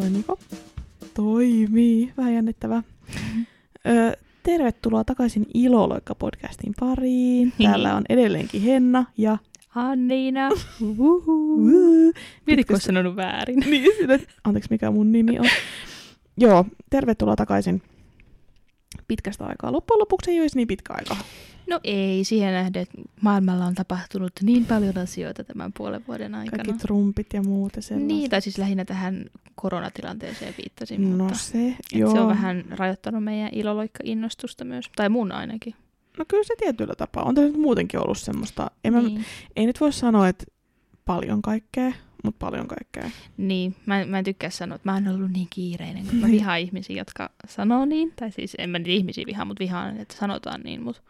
Toimiko? Toimii. Vähän jännittävää. Ö, tervetuloa takaisin Iloloikka-podcastin pariin. Täällä on edelleenkin Henna ja... Anniina. Mietitkö olisi sanonut väärin? Niin, sille, anteeksi mikä mun nimi on. Joo, tervetuloa takaisin pitkästä aikaa. Loppujen lopuksi ei olisi niin pitkä aika. No ei, siihen nähden, että maailmalla on tapahtunut niin paljon asioita tämän puolen vuoden aikana. Kaikki trumpit ja muut ja sellaiset. Niin, tai siis lähinnä tähän koronatilanteeseen viittasin, No mutta se, joo. se on vähän rajoittanut meidän iloloikka-innostusta myös, tai mun ainakin. No kyllä se tietyllä tapaa. On tässä nyt muutenkin ollut semmoista. En mä, niin. Ei nyt voi sanoa, että paljon kaikkea, mutta paljon kaikkea. niin, mä, mä en tykkää sanoa, että mä oon ollut niin kiireinen, kun mä Niin. vihaan ihmisiä, jotka sanoo niin. Tai siis en mä niitä ihmisiä vihaa, mutta vihaan, että sanotaan niin. Mutta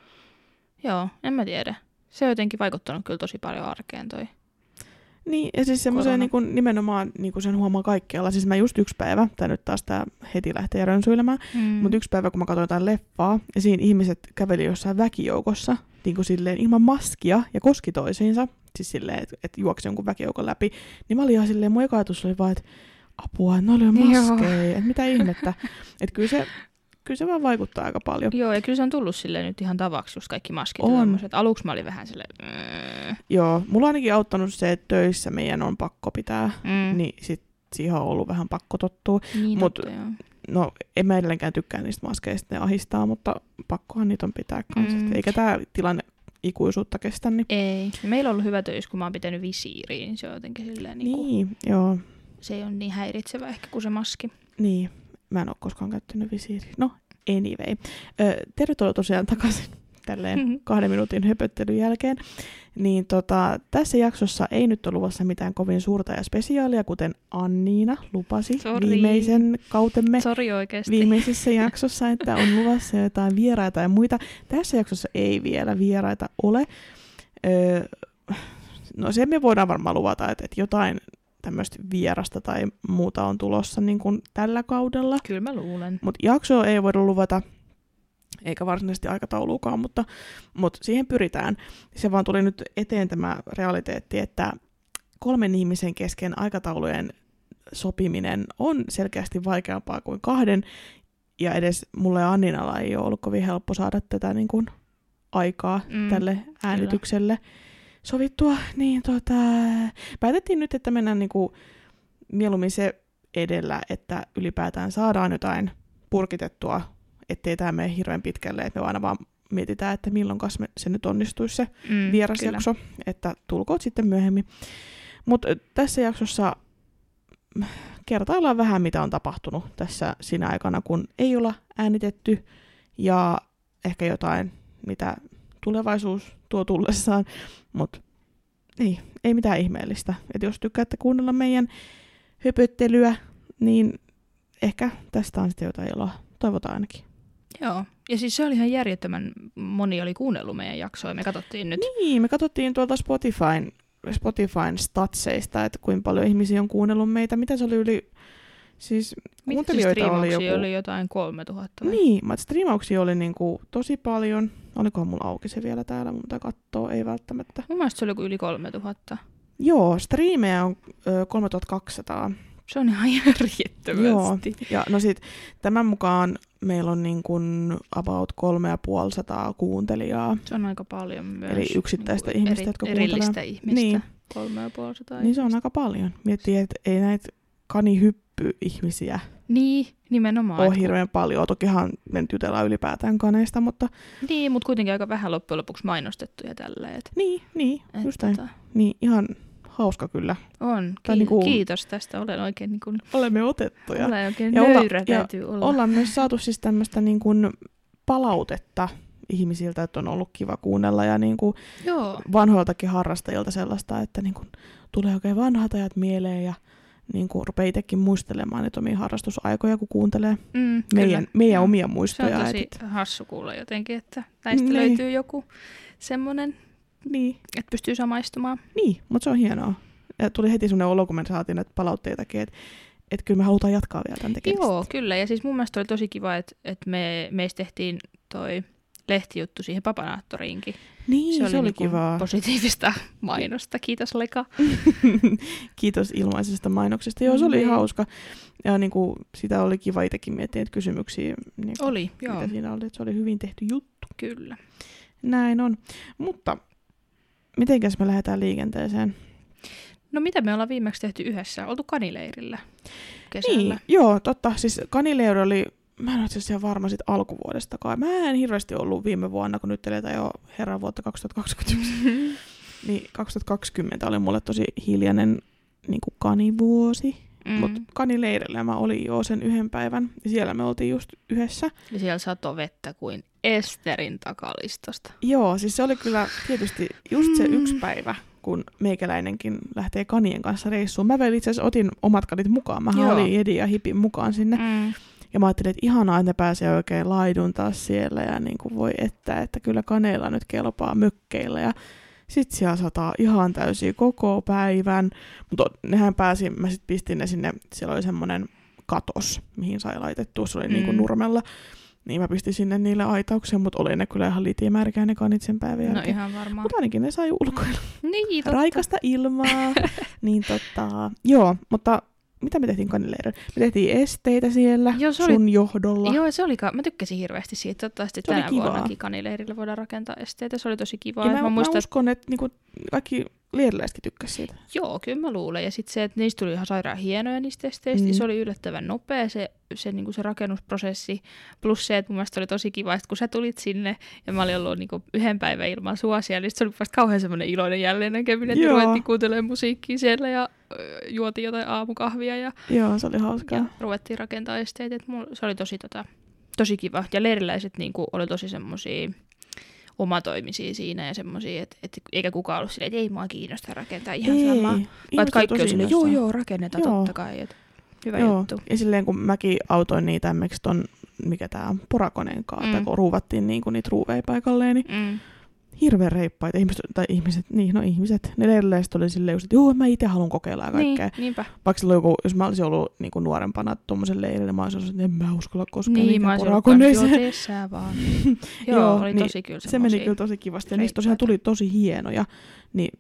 joo, en mä tiedä. Se on jotenkin vaikuttanut kyllä tosi paljon arkeen toi. Niin, ja siis semmoiseen niin nimenomaan niin kuin sen huomaa kaikkialla. Siis mä just yksi päivä, tai nyt taas tää heti lähtee rönsyilemään, Mm. mutta yksi päivä kun mä katsoin jotain leffaa, ja siinä ihmiset käveli jossain väkijoukossa, niin kuin silleen ilman maskia, ja koski toisiinsa, siis silleen, että et juoksi jonkun väkijoukon läpi, niin mä olin ihan silleen, mun eka ajatus oli vaan, että apua, ne oli jo maskeja, että mitä ihmettä. että kyllä se, kyllä se vaan vaikuttaa aika paljon. Joo, ja kyllä se on tullut silleen nyt ihan tavaksi, just kaikki maskit On. ja tommoset. Aluksi mä olin vähän silleen... Mm, Joo, mulla on ainakin auttanut se, että töissä meidän on pakko pitää, mm, niin sit siihen on ollut vähän pakko tottua. niin mut- totta, joo. No, en mä edelleenkään tykkää niistä maskeista, ne ahistaa, mutta pakkohan niitä on pitää kanssa. Mm. Eikä tämä tilanne ikuisuutta kestä, niin... Ei. Meillä on ollut hyvä töissä, kun mä oon pitänyt visiiriä, niin se on jotenkin silleen, niin kuin, Niin, joo, se ei ole niin häiritsevä ehkä kuin se maski. niin. Mä en ole koskaan käyttänyt visiiriä. No, anyway. Ö, tervetuloa tosiaan takaisin tälleen Mhm. kahden minuutin höpöttelyn jälkeen. Niin tota, tässä jaksossa ei nyt ole luvassa mitään kovin suurta ja spesiaalia, kuten Anniina lupasi Sori. viimeisen kautemme Sori oikeesti. viimeisessä jaksossa, että on luvassa jotain vieraita ja muita. Tässä jaksossa ei vielä vieraita ole. Öö, no se me voidaan varmaan luvata, että, että jotain tämmöistä vierasta tai muuta on tulossa niin kuin tällä kaudella. Kyllä mä luulen. Mutta jaksoa ei voida luvata, eikä varsinaisesti aikatauluukaan, mutta, mutta siihen pyritään. Se vaan tuli nyt eteen tämä realiteetti, että kolmen ihmisen kesken aikataulujen sopiminen on selkeästi vaikeampaa kuin kahden, ja edes mulle ja Anninalla ei ole ollut kovin helppo saada tätä niin kuin, aikaa Mm, tälle äänitykselle sovittua, niin tota, päätettiin nyt, että mennään niin kuin, mieluummin se edellä, että ylipäätään saadaan jotain purkitettua, ettei tämä mene hirveän pitkälle, että me aina vaan mietitään, että milloin me, se nyt onnistuisi se Mm, vierasjakso, että tulkoot sitten myöhemmin. Mutta tässä jaksossa kertaillaan vähän, mitä on tapahtunut tässä siinä aikana, kun ei olla äänitetty, ja ehkä jotain, mitä tulevaisuus tuo tullessaan, mutta ei, ei mitään ihmeellistä. Et jos tykkäätte kuunnella meidän höpöttelyä, niin ehkä tästä on sitten jotain iloa. Toivotaan ainakin. Joo. Ja siis se oli ihan järjettömän, moni oli kuunnellut meidän jaksoa. Me katsottiin nyt. Niin, me katsottiin tuolta Spotifyn, Spotifyn statseista, että kuinka paljon ihmisiä on kuunnellut meitä. Mitä se oli yli... Siis Mitä kuuntelijoita oli striimauksia joku... oli jotain 3000 vai? Niin, mutta striimauksia oli niinku tosi paljon. Olikohan mulla auki se vielä täällä, mun pitää katsoa, ei välttämättä. Mun mielestä se oli yli 3000. Joo, striimejä on ö, 3200. Se on ihan järjettömästi. Ja no sit tämän mukaan meillä on niin kuin about 3500 kuuntelijaa. Se on aika paljon myös. Eli yksittäistä niinku ihmistä, jotka Erillistä kuuntelee. ihmistä. Niin. Kolme ja puoli sataa Niin se on aika paljon. Miettii, että ei näitä kanihyppy-ihmisiä Niin, nimenomaan. kun- hirveän paljon. Tokihan me nyt jutellaan ylipäätään kaneista, mutta Niin, mutta kuitenkin aika vähän loppujen lopuksi mainostettuja tällä. Et, niin, niin, et just näin. tota, Niin, ihan hauska kyllä. on. Tai Ki- niinku- Kiitos tästä. Olen oikein, niin kuin, Olemme otettuja. olen oikein Ja olla- nöyrä ja täytyy olla. Ollaan myös saatu siis tämmöistä niin kuin palautetta ihmisiltä, että on ollut kiva kuunnella ja niin kuin Joo. vanhoiltakin harrastajilta sellaista, että niin kuin tulee oikein vanhat ajat mieleen ja niin kuin rupeaa itsekin muistelemaan niitä omia harrastusaikoja, kun kuuntelee Mm, meidän, kyllä. meidän omia Se on muistoja. tosi että, hassu kuulla jotenkin, että näistä Niin. löytyy joku semmoinen, niin, että pystyy samaistumaan. niin, mutta se on hienoa. Ja tuli heti sellainen olo, kun me saatiin näitä palautteitakin, että, että kyllä me halutaan jatkaa vielä tämän tekemistä. Joo, kyllä. Ja siis mun mielestä oli tosi kiva, että, että me, meistä tehtiin toi lehtijuttu siihen Papanaattoriinkin. Niin, se oli, se oli niinku kivaa. positiivista mainosta. Kiitos Leka. Kiitos ilmaisesta mainoksesta. Joo, se oli Niin. hauska. Ja niin kuin, sitä oli kiva itsekin miettiä, että kysymyksiä, niin kuin, Oli, joo, mitä siinä oli. Että se oli hyvin tehty juttu. kyllä. Näin on. Mutta mitenkäs me lähdetään liikenteeseen? No mitä me ollaan viimeksi tehty yhdessä? Oltu kanileirillä kesällä. Niin, joo, totta. Siis Kanileuri oli, mä en ole itse ihan varma sit alkuvuodestakaan. Mä en hirveästi ollut viime vuonna, kun nyt eletään jo herran vuotta 2021. niin 2020 oli mulle tosi hiljainen niin kuin kanivuosi. Mm. Mutta kanileirillä mä olin jo sen yhden päivän. Ja siellä me oltiin just yhdessä. Ja siellä sato vettä kuin Esterin takalistosta. Joo, siis se oli kyllä tietysti just se Mm. yksi päivä, kun meikäläinenkin lähtee kanien kanssa reissuun. Mä vielä itse asiassa otin omat kanit mukaan. Mä olin Edi ja Hipin mukaan sinne. Mm. Ja mä ajattelin, että ihanaa, että ne pääsee oikein laiduntaa siellä ja niin kuin voi että, että kyllä kaneilla nyt kelpaa mökkeillä. Ja sit siellä sataa ihan täysin koko päivän. Mutta nehän pääsi, mä sit pistin ne sinne, siellä oli semmoinen katos, mihin sai laitettua, se oli mm. niin kuin Mm. nurmella. Niin mä pistin sinne niille aitaukseen, mutta oli ne kyllä ihan litimärkää ne kanit sen päivän No jälkeen. ihan varmaan. Mutta ainakin ne sai ulkoilla Niin, totta. raikasta ilmaa. niin tota, joo, mutta mitä me tehtiin kanileirillä? Me tehtiin esteitä siellä Joo, se oli- sun johdolla. Joo, se oli, ka- mä tykkäsin hirveästi siitä. Toivottavasti tänä vuonnakin kanileirillä voidaan rakentaa esteitä. Se oli tosi kivaa. ja mä, mä, muistan, mä uskon, että niinku kaikki lieriläisetkin tykkäsivät siitä. Joo, kyllä mä luulen. Ja sitten se, että niistä tuli ihan sairaan hienoja niistä esteistä. Mm. Se oli yllättävän nopea se, se, niin se rakennusprosessi. Plus se, että mun mielestä oli tosi kiva, että kun sä tulit sinne ja mä olin ollut niin yhden päivän ilman sua siellä, niin se oli vasta kauhean semmoinen iloinen jälleen näkeminen, että ruvettiin kuuntelemaan musiikkia siellä ja ö, juotiin jotain aamukahvia ja, Joo, se oli hauskaa. ja ruvettiin rakentaa esteitä. Et mulla, se oli tosi, tota, tosi kiva. Ja leiriläiset niin oli tosi semmoisia omatoimisia siinä ja semmoisia, että, että eikä kukaan ollut silleen, että ei mua kiinnosta rakentaa ihan Ei, ihmiset että kaikki on silleen, joo joo, rakennetaan Joo. totta kai. Et, hyvä Joo, juttu. ja silleen kun mäkin autoin niitä ton, mikä tää on, porakoneen kanssa, Mm. kun ruuvattiin niinku niitä ruuveja paikalleen, niin Mm. Hirveän reippaita ihmiset, tai ihmiset, niin no ihmiset, ne leiriläiset oli silleen just, että joo, mä itse haluan kokeilla ja kaikkea. Niin, niinpä. Vaikka silloin joku, jos mä olisin ollut niin kuin nuorempana tuommoisen leirille, mä olisin ollut, että en mä uskalla koskaan Niin, niin, mä olisin ollut, joo, vaan. joo, Joo, oli niin tosi kyllä Se meni kyllä tosi kivasti. Ja niistä tosiaan tuli tosi hienoja. Niin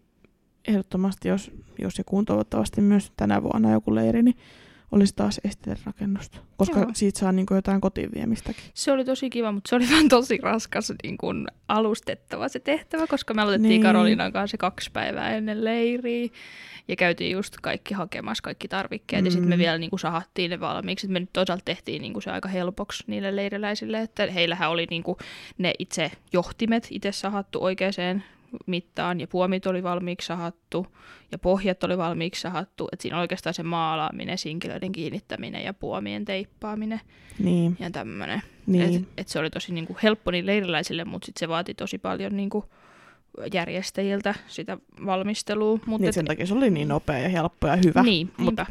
ehdottomasti, jos, jos joku on toivottavasti myös tänä vuonna joku leiri, niin olisi taas rakennusta. Koska Joo. siitä saa niin kuin jotain kotiin viemistäkin. Se oli tosi kiva, mutta se oli vaan tosi raskas niin kun alustettava se tehtävä, koska me aloitettiin Niin. Karolinan kanssa kaksi päivää ennen leiriä. Ja käytiin just kaikki hakemassa, kaikki tarvikkeet. Mm. Ja sitten me vielä niin kuin sahattiin ne valmiiksi. Et me nyt toisaalta tehtiin niin kuin se aika helpoksi niille leiriläisille. Että heillähän oli niin kuin ne itse johtimet itse sahattu oikeaan mittaan. Ja puomit oli valmiiksi sahattu. Ja pohjat oli valmiiksi sahattu. Että siinä oikeastaan se maalaaminen, sinkilöiden kiinnittäminen ja puomien teippaaminen Niin, ja tämmöinen. niin. Et, et se oli tosi niinku helppo niille leiriläisille, mutta sit se vaati tosi paljon niinku järjestäjiltä sitä valmistelua. Mut niin et- sen takia se oli niin nopea ja helppo ja hyvä. Niin, Mut niinpä.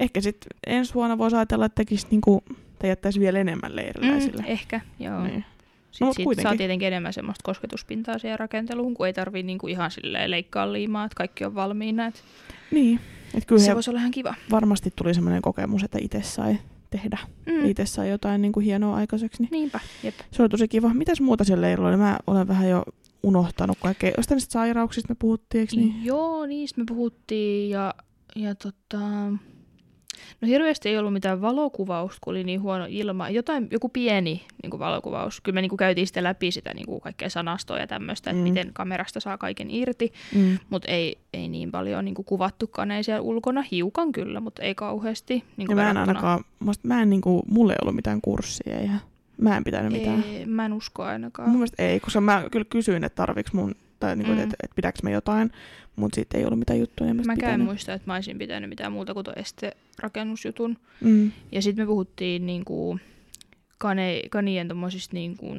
Ehkä sitten ensi vuonna voisi ajatella, että tekisi niinku, tai jättäisi vielä enemmän leiriläisille. Mm, ehkä, joo. Niin. Sitten mut siitä saa tietenkin enemmän semmoista kosketuspintaa siihen rakenteluun, kun ei tarvii niinku ihan silleen leikkaa liimaa, että kaikki on valmiina. Et niin. Et kyllä se voisi olla ihan kiva. varmasti tuli semmoinen kokemus, että itse sai tehdä. Mm. Itse sai jotain niin kuin hienoa aikaiseksi. Niin Niinpä, jep. se oli tosi kiva. Mitäs muuta siellä leirillä oli? Mä olen vähän jo unohtanut kaikkea. Jostain niistä sairauksista me puhuttiin, eikö niin? Joo, niistä me puhuttiin ja, ja tota... No hirveästi ei ollut mitään valokuvausta, kun oli niin huono ilma. Jotain, joku pieni niin kuin valokuvaus. Kyllä me niin kuin käytiin sitten läpi sitä niin kuin kaikkea sanastoa ja tämmöistä, että Mm. miten kamerasta saa kaiken irti. Mm. Mutta ei, ei niin paljon niin kuin kuvattukaan ei siellä ulkona. Hiukan kyllä, mutta ei kauheasti. Niin kuin mä en ainakaan, musta, mä en niinku, mulla ei ollut mitään kurssia ja mä en pitänyt mitään. Ei, mä en usko ainakaan. Mun mielestä ei, koska mä kyllä kysyin, että tarviks mun, tai niinku, Mm. että et, et pidäks mä jotain, mutta sitten ei ollut mitään juttuja. Niin Mä käyn muista, että mä olisin pitänyt mitään muuta kuin esterakennusjutun. Mm. Ja sitten me puhuttiin niinku kane, kanien tommosista niinku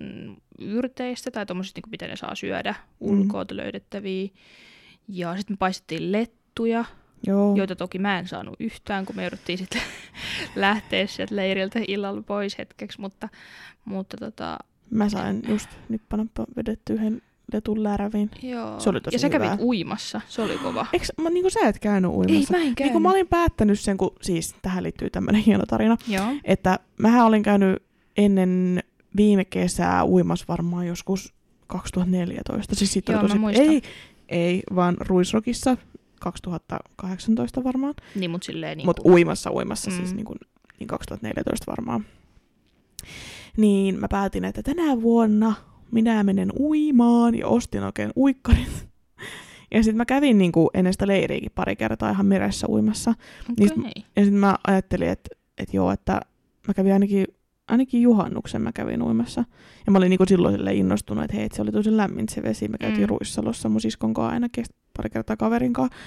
yrteistä tai tommosista, niinku, mitä ne saa syödä Mm. ulkoa löydettäviä. Ja sitten me paistettiin lettuja, Joo. joita toki mä en saanut yhtään, kun me jouduttiin sitten lähteä sieltä leiriltä illalla pois hetkeksi, mutta, mutta tota, Mä sain just nippanappa vedetty yhden letun läräviin. joo. Se oli tosi ja sä hyvää. kävit uimassa, se oli kova. Eikö, mä, niinku sä et käynyt Ei, uimassa? mä en niin käynyt. kun mä olin päättänyt sen, kun siis tähän liittyy tämmönen hieno tarina, Joo. että mähän olin käynyt ennen viime kesää uimas varmaan joskus 2014. Siis oli Joo, tosi... Ei, ei, vaan Ruisrokissa 2018 varmaan. Niin, mutta silleen niin Mutta uimassa uimassa mm. siis Mm. niin, kuin, niin 2014 varmaan. Niin mä päätin, että tänä vuonna minä menen uimaan ja ostin oikein uikkarit. Ja sitten mä kävin niin kuin ennen sitä leiriäkin pari kertaa ihan meressä uimassa. Okei. niistä- Ja sitten mä ajattelin, että, että joo, että mä kävin ainakin, ainakin juhannuksen mä kävin uimassa. Ja mä olin niin kuin silloin silleen innostunut, että hei, että se oli tosi lämmin se vesi. Me käytiin Mm. Ruissalossa mun siskon kanssa aina kest- pari kertaa kaverin kanssa.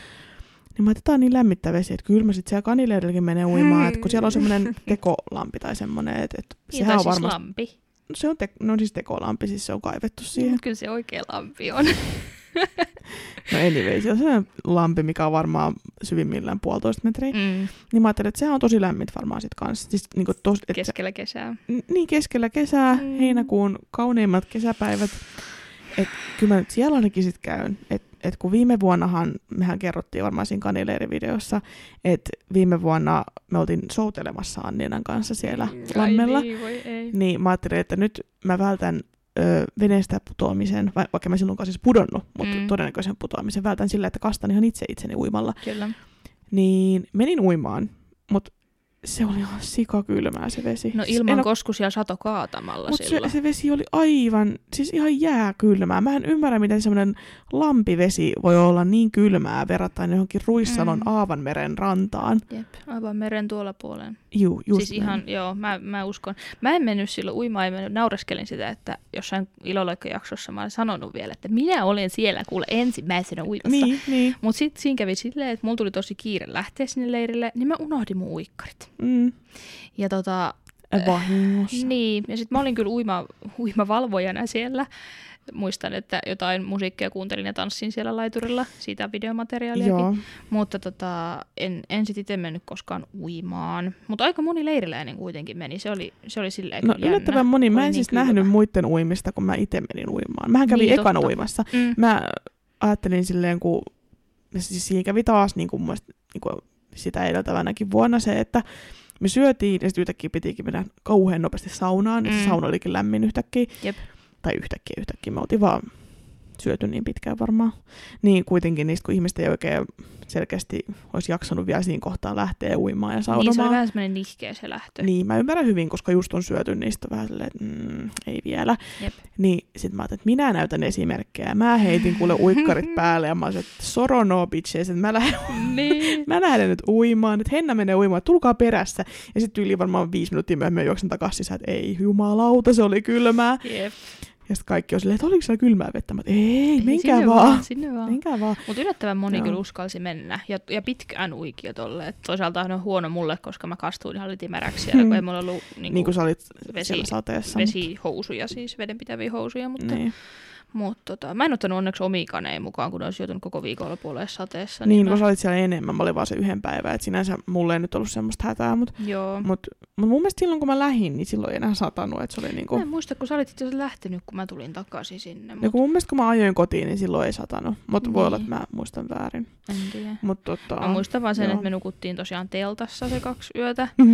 Niin mä ajattelin, niin lämmittä vesi, että kyllä mä sit siellä kanileirilläkin menee uimaan. Että kun siellä on semmoinen tekolampi tai semmoinen, että, että Niin, sehän on siis varmasti... lampi. Se on, te- no siis tekolampi, siis se on kaivettu Niin, siihen. mut kyllä se oikea lampi on. No anyway, se on sellainen lampi, mikä on varmaan syvimmillään puolitoista metriä. Mm, Niin mä ajattelin, että sehän on tosi lämmin varmaan sit kanssa. Siis niinku tos, että keskellä kesää. Niin keskellä kesää, mm. heinäkuun kauneimmat kesäpäivät. Et kyllä mä nyt siellä ainakin sit käyn. Et, et kun viime vuonnahan, mehän kerrottiin varmaan siinä kanileirivideossa, että viime vuonna me oltiin soutelemassa Anninan kanssa siellä Ai lammella. Niin, voi ei. Niin mä ajattelin, että nyt mä vältän ö, veneestä putoamisen, va- vaikka mä silloinkaan siis pudonnut, mutta mm. todennäköisen putoamisen vältän sillä, että kastan ihan itse itseni uimalla. Kyllä. Niin menin uimaan, mutta se oli ihan sikakylmää se vesi. No ilman en koskusia sato kaatamalla Mutta se, silloin. se vesi oli aivan, siis ihan jääkylmää. Mä en ymmärrä, miten semmoinen lampivesi voi olla niin kylmää verrattuna johonkin Ruissalon Mm. Aavanmeren rantaan. Jep, aivan meren tuolla puolen. Juu, just siis ihan, joo, mä, mä uskon. Mä en mennyt silloin uimaan, mä naureskelin sitä, että jossain iloloikkajaksossa mä olen sanonut vielä, että minä olen siellä kuule ensimmäisenä uimassa. Niin, niin. Mutta sitten siinä kävi silleen, että mulla tuli tosi kiire lähteä sinne leirille, niin mä unohdin mun uikkarit. Mm. Ja tota, Vahingossa. niin, ja sitten mä olin kyllä uima, uimavalvojana siellä. Muistan, että jotain musiikkia kuuntelin ja tanssin siellä laiturilla, siitä videomateriaaliakin. Joo. Mutta tota, en, en sit itse mennyt koskaan uimaan. Mutta aika moni leiriläinen kuitenkin meni. Se oli, se oli silleen No kyllä yllättävän jännä. moni. Mä Oli en niin siis kylmä. nähnyt muiden uimista, kun mä itse menin uimaan. Mähän kävin Niin, niin, ekana totta. uimassa. Mm. Mä ajattelin silleen, kun siis siinä kävi taas niin kuin, niin kuin sitä edeltävänäkin vuonna se, että me syötiin ja sitten yhtäkkiä pitikin mennä kauhean nopeasti saunaan. Mm. Se sauna olikin lämmin yhtäkkiä. Jep. Tai yhtäkkiä, yhtäkkiä. Me oltiin vaan syöty niin pitkään varmaan. Niin kuitenkin niistä, kun ihmiset ei oikein selkeästi olisi jaksanut vielä siinä kohtaa lähteä uimaan ja Niin, se saunomaan. vähän semmoinen nihkeä se lähtö. Niin, mä ymmärrän hyvin, koska just on syöty niistä vähän silleen, että mm, ei vielä. Jep. Niin sit mä ajattelin, että minä näytän esimerkkejä. Mä heitin kuule uikkarit päälle ja mä olisin, että soro no bitches, että mä lähden, niin. mä lähden nyt uimaan, että Henna menee uimaan, tulkaa perässä. Ja sitten yli varmaan viisi minuuttia myöhemmin juoksen takaisin sisään, että ei jumalauta, se oli kylmää. Jep. Ja sitten kaikki on silleen, että oliko siellä kylmää vettä? Mä, ei, menkää sinne vaan. Sinne vaan. Menkää vaan. Mutta yllättävän moni kyllä uskalsi mennä. Ja, ja pitkään uikia tolle. Et toisaalta on huono mulle, koska mä kastuin ihan litimäräksi siellä, kun ei mulla ollut niin Niin kuin sä olit vesi- sateessa. vesihousuja, siis vedenpitäviä housuja. Mutta, Niin. Mutta tota, mä en ottanut onneksi omia kaneja mukaan, kun ne olisi joutunut koko viikonlopulle sateessa. Niin, mä, kun sä olit siellä enemmän, mä olin vaan se yhden päivän, että sinänsä mulle ei nyt ollut semmoista hätää, mutta mut, mut mun mielestä silloin kun mä lähdin, niin silloin ei enää satanut, että se oli niinku... Mä en muista, kun sä olit itse lähtenyt, kun mä tulin takaisin sinne. Ja Mut, kun mun mielestä kun mä ajoin kotiin, niin silloin ei satanut, mutta voi olla, Niin. että mä muistan väärin. en tiedä. Mut tota... Mä muistan vaan sen, joo. että me nukuttiin tosiaan teltassa se kaksi yötä.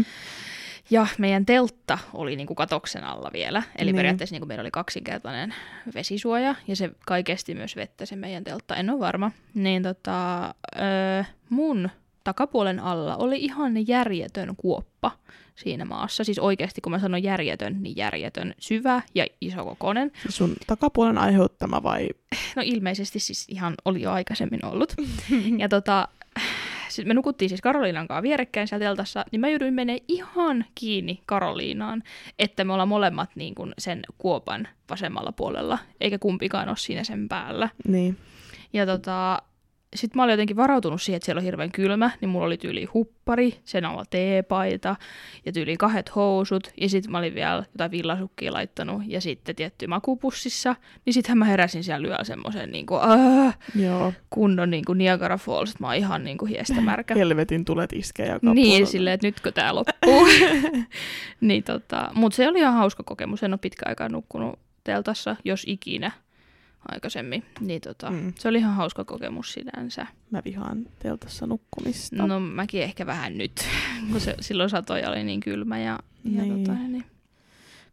Ja meidän teltta oli niinku katoksen alla vielä. Eli Niin. periaatteessa niinku meillä oli kaksinkertainen vesisuoja. Ja se kai kesti myös vettä se meidän teltta, en ole varma. Niin tota, öö, mun takapuolen alla oli ihan järjetön kuoppa siinä maassa. Siis oikeasti kun mä sanon järjetön, niin järjetön. Syvä ja isokokoinen. Sun takapuolen aiheuttama vai... No ilmeisesti siis ihan oli jo aikaisemmin ollut. ja tota, sit me nukuttiin siis Karoliinan kanssa vierekkäin siellä teltassa, niin mä jouduin menee ihan kiinni Karoliinaan, että me ollaan molemmat niin kuin sen kuopan vasemmalla puolella, eikä kumpikaan ole siinä sen päällä. Niin. Ja tota, sitten mä olin jotenkin varautunut siihen, että siellä on hirveän kylmä, niin mulla oli tyyli huppari, sen alla teepaita ja tyyli kahdet housut. Ja sitten mä olin vielä jotain villasukkia laittanut ja sitten tietty makupussissa. Niin sittenhän mä heräsin siellä lyö semmoisen niin kuin, äh, Joo. kunnon niin kuin Niagara Falls, että mä oon ihan niin kuin hiestämärkä. Helvetin tulet iskee joka Niin, puolella. silleen, että nytkö tää loppuu. niin tota, mutta se oli ihan hauska kokemus. En ole pitkä aikaa nukkunut teltassa, jos ikinä aikaisemmin. Niin tota, mm. Se oli ihan hauska kokemus sinänsä. Mä vihaan teltassa nukkumista. No mäkin ehkä vähän nyt, kun se, silloin satoja oli niin kylmä ja, ja Niin. tota, niin.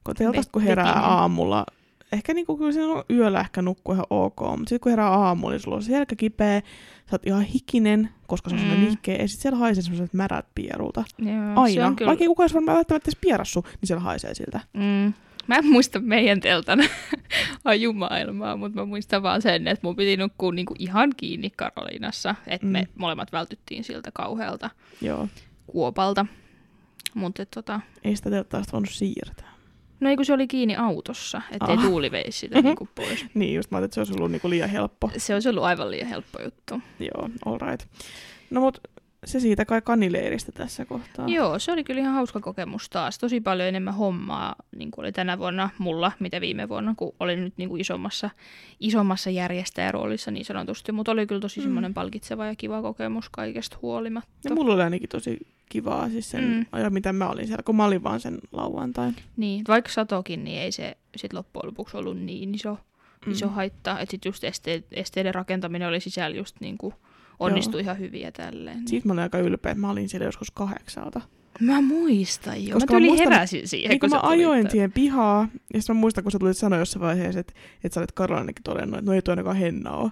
kun teltasta kun herää Vetinen. aamulla, ehkä niinku kyllä siinä on yöllä ehkä nukkuu ihan ok, mutta sitten kun herää aamulla, niin sulla on selkä kipeä, sä oot ihan hikinen, koska se on Mm. nihkeä, ja sitten siellä haisee semmoiset märät pierulta. Joo, se Aina. on kyllä... Vaikka ei kukaan olisi varmaan välttämättä edes pierassu, niin siellä haisee siltä. Mm. Mä en muista meidän teltan ajumaailmaa, mutta mä muistan vaan sen, että mun piti nukkua niinku ihan kiinni Karolinassa, että mm. me Mm. molemmat vältyttiin siltä kauhealta Joo. kuopalta. Mutta tota, Ei sitä telttaa voinut siirtää. no ei kun se oli kiinni autossa, ettei Ah. tuuli veisi sitä niinku pois. Niin, just mä ajattelin, että se olisi ollut niinku liian helppo. Se olisi ollut aivan liian helppo juttu. Joo, all right. No mut se siitä kai kanileiristä tässä kohtaa. Joo, se oli kyllä ihan hauska kokemus taas. Tosi paljon enemmän hommaa niin kuin oli tänä vuonna mulla, mitä viime vuonna, kun olin nyt niin kuin isommassa, isommassa järjestäjäroolissa niin sanotusti. Mutta oli kyllä tosi Mm. semmoinen palkitseva ja kiva kokemus kaikesta huolimatta. Ja mulla oli ainakin tosi kivaa siis sen Mm. ajan, mitä mä olin siellä, kun mä olin vaan sen lauantain. Niin, vaikka satokin, niin ei se sit loppujen lopuksi ollut niin iso, mm. iso haitta. Että sitten just este, esteiden rakentaminen oli sisällä just niin kuin onnistui ihan hyvin ja tälleen. Niin. Siitä mä olin aika ylpeä, että mä olin siellä joskus kahdeksalta. Mä muistan jo. Koska mä muistan- heräsin siihen, Niin kun kun mä ajoin tänne. siihen pihaa, ja sitten mä muistan, kun sä tulit sanoa jossain vaiheessa, että, että sä olet Karolinakin todennut, että no ei tuo ainakaan henna ole.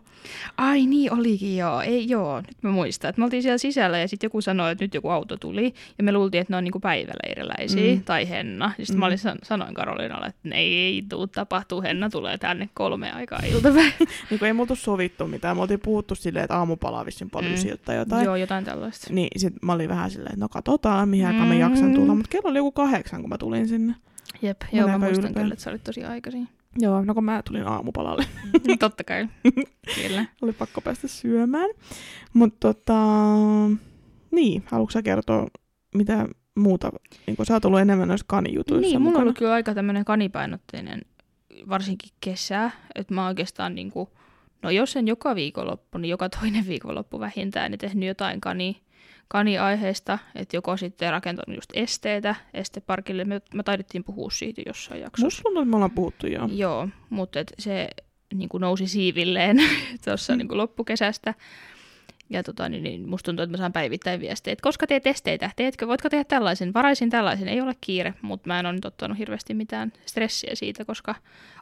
Ai niin, olikin joo. Ei joo, nyt mä muistan. Että me oltiin siellä sisällä ja sitten joku sanoi, että nyt joku auto tuli. Ja me luultiin, että ne on niinku päiväleiriläisiä mm. Mm. tai Henna. Ja sitten mm. mä olin, san- sanoin Karolinalle, että ei, ei tuu tapahtuu. Henna tulee tänne kolme aikaa iltapäivä. Niin kun ei oltu sovittu mitään, me oltiin puhuttu silleen, että aamupalaa vissiin poliisilta tai jotain. joo, jotain tällaista. Niin sit mä olin vähän silleen, että no katsotaan, mihin aikaan mä Mm. jaksan tulla. Mutta kello oli joku kahdeksan, kun mä tulin sinne. Jep, Mä joo, mä muistan ylpeä. kyllä, että sä olit tosi aikaisin. Joo, no kun mä tulin aamupalalle. Totta kai. Kyllä. oli pakko päästä syömään. Mutta tota, niin, haluatko sä kertoa, mitä muuta, niin kun sä oot ollut enemmän noissa kanijutuissa Niin, mulla on ollut kyllä aika tämmöinen kanipainotteinen, varsinkin kesä, että mä oikeastaan niinku, no jos en joka viikonloppu, niin joka toinen viikonloppu vähintään, niin tehnyt jotain kani, kani-aiheesta, että joko sitten rakentanut just esteitä esteparkille, me, me taidettiin puhua siitä jossain jaksossa. Musta me ollaan puhuttu jo. Joo, mutta et se niin kuin nousi siivilleen tuossa Mm. niin kuin loppukesästä. Ja tota, niin, niin musta tuntuu, että mä saan päivittäin viestejä, että koska teet esteitä, teetkö, voitko tehdä tällaisen, varaisin tällaisen, ei ole kiire, mutta mä en ole nyt ottanut hirveästi mitään stressiä siitä, koska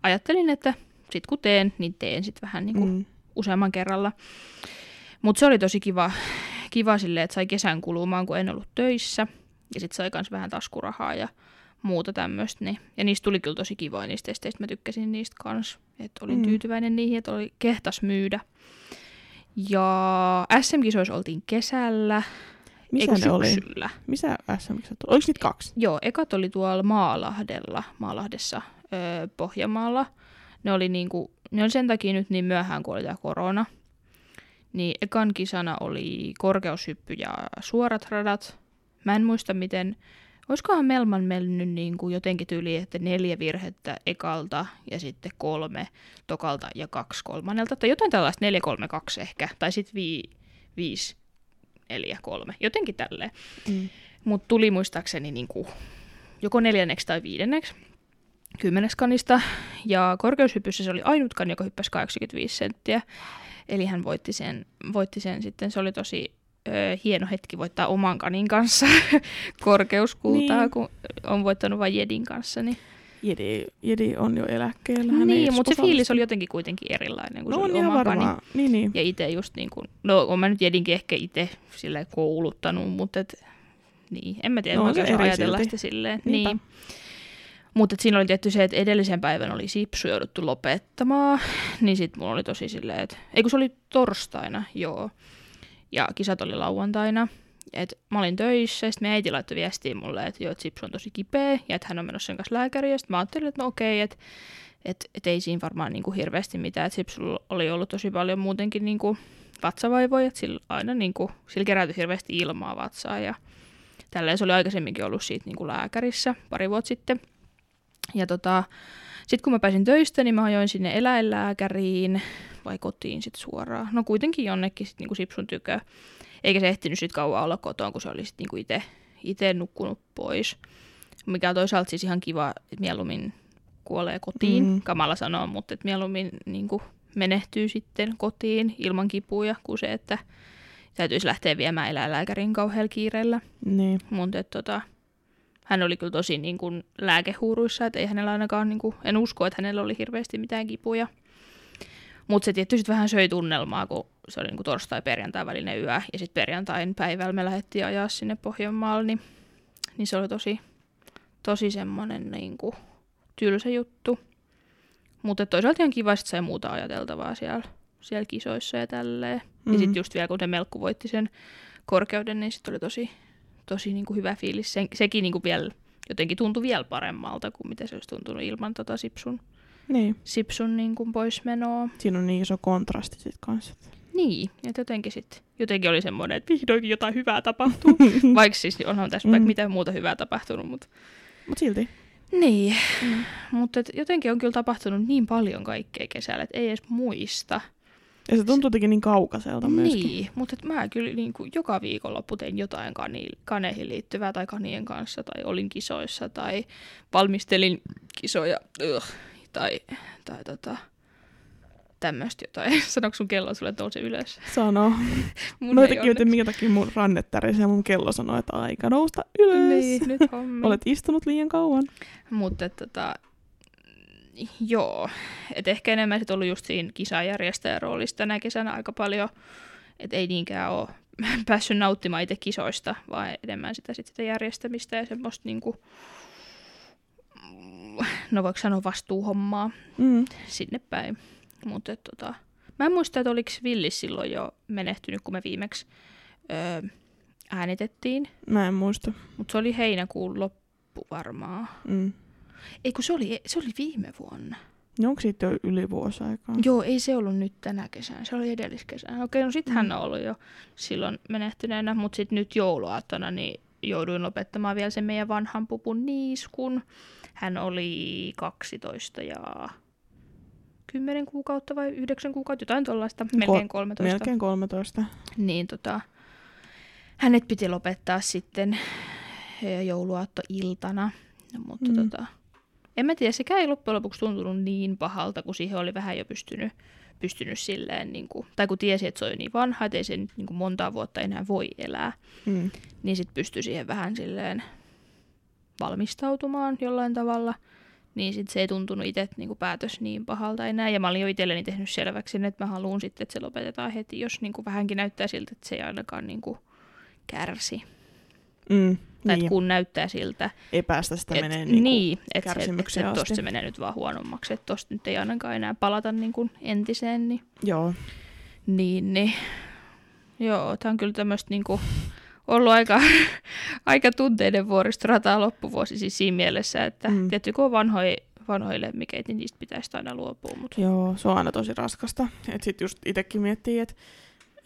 ajattelin, että sit kun teen, niin teen sit vähän niin kuin. Mm. useamman kerralla. Mutta se oli tosi kiva, kiva silleen, että sai kesän kulumaan, kun en ollut töissä. Ja sitten sai myös vähän taskurahaa ja muuta tämmöistä. Niin. Ja niistä tuli kyllä tosi kivoja niistä testeistä. Mä tykkäsin niistä kans. Että olin mm. Tyytyväinen niihin, että oli kehtas myydä. Ja SM-kisoissa oltiin kesällä. Missä ne oli? syksyllä. Missä SM tuli? Oliko niitä kaksi? Joo, ekat oli tuolla Maalahdella, Maalahdessa, öö, Pohjanmaalla. Ne oli, niinku, ne oli sen takia nyt niin myöhään, kun oli tämä korona. Niin ekan kisana oli korkeushyppy ja suorat radat. Mä en muista miten, olisikohan Melman mennyt niin kuin jotenkin tyyli, että neljä virhettä ekalta ja sitten kolme tokalta ja kaksi kolmannelta. Tai jotain tällaista, neljä, kolme, kaksi ehkä. Tai sitten vi, viisi, neljä, kolme. Jotenkin tälleen. Mm. Mutta tuli muistaakseni niinku joko neljänneksi tai viidenneksi kymmeneksi kanista. Ja korkeushypyssä se oli ainut kani, joka hyppäsi 85 senttiä. Eli hän voitti sen, voitti sen sitten. Se oli tosi ö, hieno hetki voittaa oman kanin kanssa korkeuskultaa, niin. Kun on voittanut vain Jedin kanssa. Niin, Jedi, Jedi on jo eläkkeellä. hän niin mutta se fiilis oli jotenkin kuitenkin erilainen, kun No se oli ihan varmaan. Niin, niin. Ja itse just niin kuin, no on mä nyt Jedinkin ehkä itse sille kouluttanut, mutta et, niin, en mä tiedä, No mä eri ajatella silti. sitä silleen. Niinpä. Niin. Mutta siinä oli tietty se, että edellisen päivän oli sipsu jouduttu lopettamaan, niin sitten mulla oli tosi silleen, että ei kun se oli torstaina, joo, ja kisat oli lauantaina, et mä olin töissä, ja sitten äiti laittoi viestiä mulle, että joo, että Sipsu on tosi kipeä, ja että hän on menossa sen kanssa lääkäriin, ja sitten mä ajattelin, että no okei, että et, et ei siinä varmaan niinku hirveästi mitään, että Sipsulla oli ollut tosi paljon muutenkin niinku vatsavaivoja, että sillä aina niinku, sillä kerätyi hirveästi ilmaa vatsaa, ja tälleen. Se oli aikaisemminkin ollut siitä niinku lääkärissä pari vuotta sitten. Ja tota, sitten kun mä pääsin töistä, niin mä ajoin sinne eläinlääkäriin vai kotiin sitten suoraan. No kuitenkin jonnekin sit niinku Sipsun tykö. Eikä se ehtinyt sitten kauan olla kotona, kun se oli sitten niinku itse ite nukkunut pois. Mikä on toisaalta siis ihan kiva, että mieluummin kuolee kotiin. Mm. Kamala sanoo, mutta että mieluummin niinku menehtyy sitten kotiin ilman kipuja, kuin se, että täytyisi lähteä viemään eläinlääkärin kauhealla kiireellä. niin. Mutta tota, hän oli kyllä tosi niin kuin lääkehuuruissa, että ei hänellä ainakaan, niin kuin, en usko, että hänellä oli hirveästi mitään kipuja. Mutta se tietysti sitten vähän söi tunnelmaa, kun se oli niin kuin torstai-perjantai välinen yö, ja sitten perjantain päivällä me lähdettiin ajaa sinne Pohjanmaalle, niin, niin se oli tosi, tosi semmoinen niin kuin tylsä juttu. Mutta toisaalta ihan kiva, että sai muuta ajateltavaa siellä, siellä kisoissa ja tälleen. Mm-hmm. Ja sitten just vielä, kun se Melkku voitti sen korkeuden, niin sitten oli tosi, tosi niin kuin hyvä fiilis. Se, sekin niin kuin vielä jotenkin tuntui vielä paremmalta kuin mitä se olisi tuntunut ilman tota Sipsun, Niin. Sipsun niin kuin poismenoa. Siinä on niin iso kontrasti sit kanssa. Niin, että jotenkin, sit, jotenkin oli semmoinen, että vihdoinkin jotain hyvää tapahtuu. Vaikka siis onhan tässä mm. Mm. mitään muuta hyvää tapahtunut, mutta Mut silti. niin. Mm. Mutta jotenkin on kyllä tapahtunut niin paljon kaikkea kesällä, että ei edes muista. Ja se tuntuu jotenkin niin kaukaiselta myöskin. Niin, mutta et mä kyllä niin kuin joka viikonloppu tein jotain kani, kaneihin liittyvää tai kanien kanssa, tai olin kisoissa, tai valmistelin kisoja, ugh, tai, tai tota, tämmöistä jotain. Sanoiko sun kello sulle nouse ylös? Sano. Mun Mä ei jotenkin, että onneksi. minkä takia mun ranne tärisee ja mun kello sanoo, että aika nousta ylös. Niin, nyt hommi. Olet istunut liian kauan. Mutta tota, joo, et ehkä enemmän sit ollut just siinä kisajärjestäjän roolissa tänä kesänä aika paljon, että ei niinkään ole päässyt nauttimaan itse kisoista, vaan enemmän sitä, sit sitä järjestämistä ja semmoista niinku, no voiko sanoa vastuuhommaa Mm. sinne päin. Mutta tota, mä en muista, että oliko Villis silloin jo menehtynyt, kun me viimeksi öö, äänitettiin, Mä en muista. mutta se oli heinäkuun loppu varmaan. Mm. Ei kun se oli, se oli viime vuonna. No onko siitä jo yli vuosi aikaa? Joo, ei se ollut nyt tänä kesänä, se oli edelliskesänä. Okei, no sit hän Mm. on ollut jo silloin menehtyneenä, mutta sitten nyt jouluaattona niin jouduin lopettamaan vielä sen meidän vanhan pupun niiskun. Hän oli 12 ja 10 kuukautta vai 9 kuukautta, jotain tuollaista, melkein 13. Melkein 13. Niin tota, hänet piti lopettaa sitten jouluaattoiltana, no, mutta Mm. mm. tota, en mä tiedä, sekään ei loppujen lopuksi tuntunut niin pahalta, kun siihen oli vähän jo pystynyt, pystynyt silleen, niin kuin, tai kun tiesi, että se on jo niin vanha, että ei se nyt niin kuin montaa vuotta enää voi elää, Mm. niin sitten pystyi siihen vähän silleen valmistautumaan jollain tavalla. Niin sitten se ei tuntunut itse niin päätös niin pahalta enää. Ja mä olin jo itselleni tehnyt selväksi, että mä haluan sitten, että se lopetetaan heti, jos niin kuin vähänkin näyttää siltä, että se ei ainakaan niin kuin kärsi. Mm. Tai Niin. että kun näyttää siltä, Epästä sitä et, menee niin, niin niin että et, kärsimykseen et, et asti. tosta se menee nyt vaan huonommaksi, että tosta nyt ei ainakaan enää palata niin kuin entiseen, niin, Joo. niin, niin. Joo, tämä on kyllä tämmöistä niin kuin, ollut aika, aika tunteiden vuoristorataa loppuvuosi siis siinä mielessä, että Mm. tietty kun on vanhoja, vanhoja lemmikeitä, niin niistä pitäisi aina luopua. Mutta Joo, se on aina tosi raskasta. Et sit just itekin miettii, että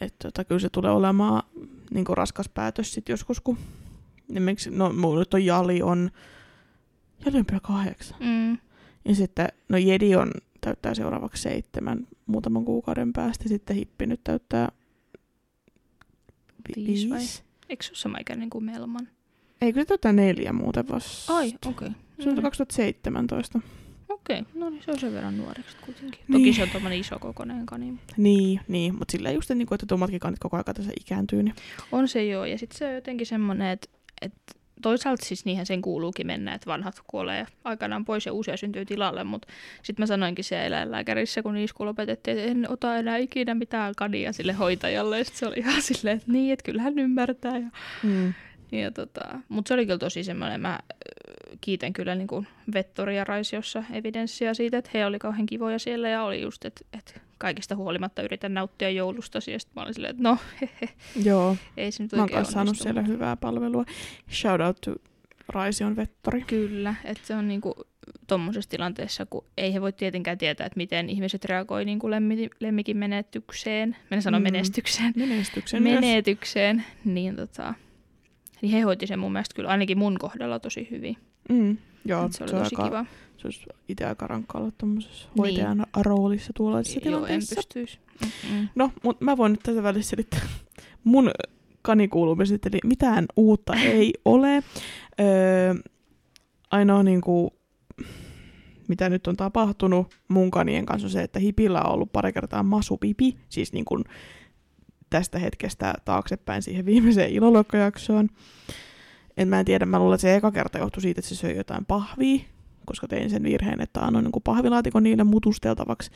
et tota, kyllä se tulee olemaan niinku raskas päätös sit joskus, kun esimerkiksi, no mulla nyt on Jali on, Jali on vielä kahdeksan. mm, Ja sitten, no Jedi on, täyttää seuraavaksi seitsemän muutaman kuukauden päästä. Sitten Hippi nyt täyttää vi- Viisi vai? eikö se ole sama ikäinen kuin Melman? Eikö se täyttää neljä muuten vasta? Ai, okei. Okay. Se on 2017. Okei, no niin se on sen verran nuoreksi kuitenkin. Niin. Toki se on tommonen iso kokoinen kani. Niin, niin mutta silleen just, niin kuin, että tuommatkin kannat koko ajan tässä ikääntyy. Niin. On se joo, ja sitten se on jotenkin semmoinen, että, että toisaalta siis niihin sen kuuluukin mennä, että vanhat kuolee aikanaan pois ja uusia syntyy tilalle, mutta sitten mä sanoinkin siellä eläinlääkärissä, kun niisku lopetettiin, että en ota enää ikinä mitään kania sille hoitajalle, ja se oli ihan silleen, että niin, että kyllä hän ymmärtää. Ja, Mm. ja tota, mutta se oli kyllä tosi semmoinen, mä ö, kiitän kyllä niin kuin Vettori ja Raisiossa evidenssiä siitä, että he oli kauhean kivoja siellä ja oli just, että, että kaikista huolimatta yritän nauttia joulusta, ja sitten mä olin silleen, että no, hehe, Joo, ei se nyt mä oon kanssa saanut siellä hyvää palvelua. Shout out to Raision vettori. Kyllä, että se on niinku tuommoisessa tilanteessa, kun ei he voi tietenkään tietää, että miten ihmiset reagoi niinku lemmi, lemmikin menetykseen, minä sanon Mm. mm. menestykseen, Menestyksen myös. menetykseen, niin, tota, niin he hoiti sen mun mielestä kyllä ainakin mun kohdalla tosi hyvin. Mm. Joo, Et se oli se tosi aika, kiva. Se olisi itse aika rankka olla tuommoisessa Niin. hoitajan roolissa tuollaisessa Joo, en tilanteessa. pystyisi. Mm-mm. No, mutta mä voin nyt tässä välissä selittää mun kanikuulumiset, eli mitään uutta ei ole. Öö, ainoa niinku, mitä nyt on tapahtunut mun kanien kanssa on se, että hipillä on ollut pari kertaa masupipi, siis niin kuin tästä hetkestä taaksepäin siihen viimeiseen iloluokkajaksoon. Et mä en tiedä, mä luulen, että se eka kerta johtui siitä, että se söi jotain pahvia, koska tein sen virheen, että annoin niin pahvilaatikon niille mutusteltavaksi.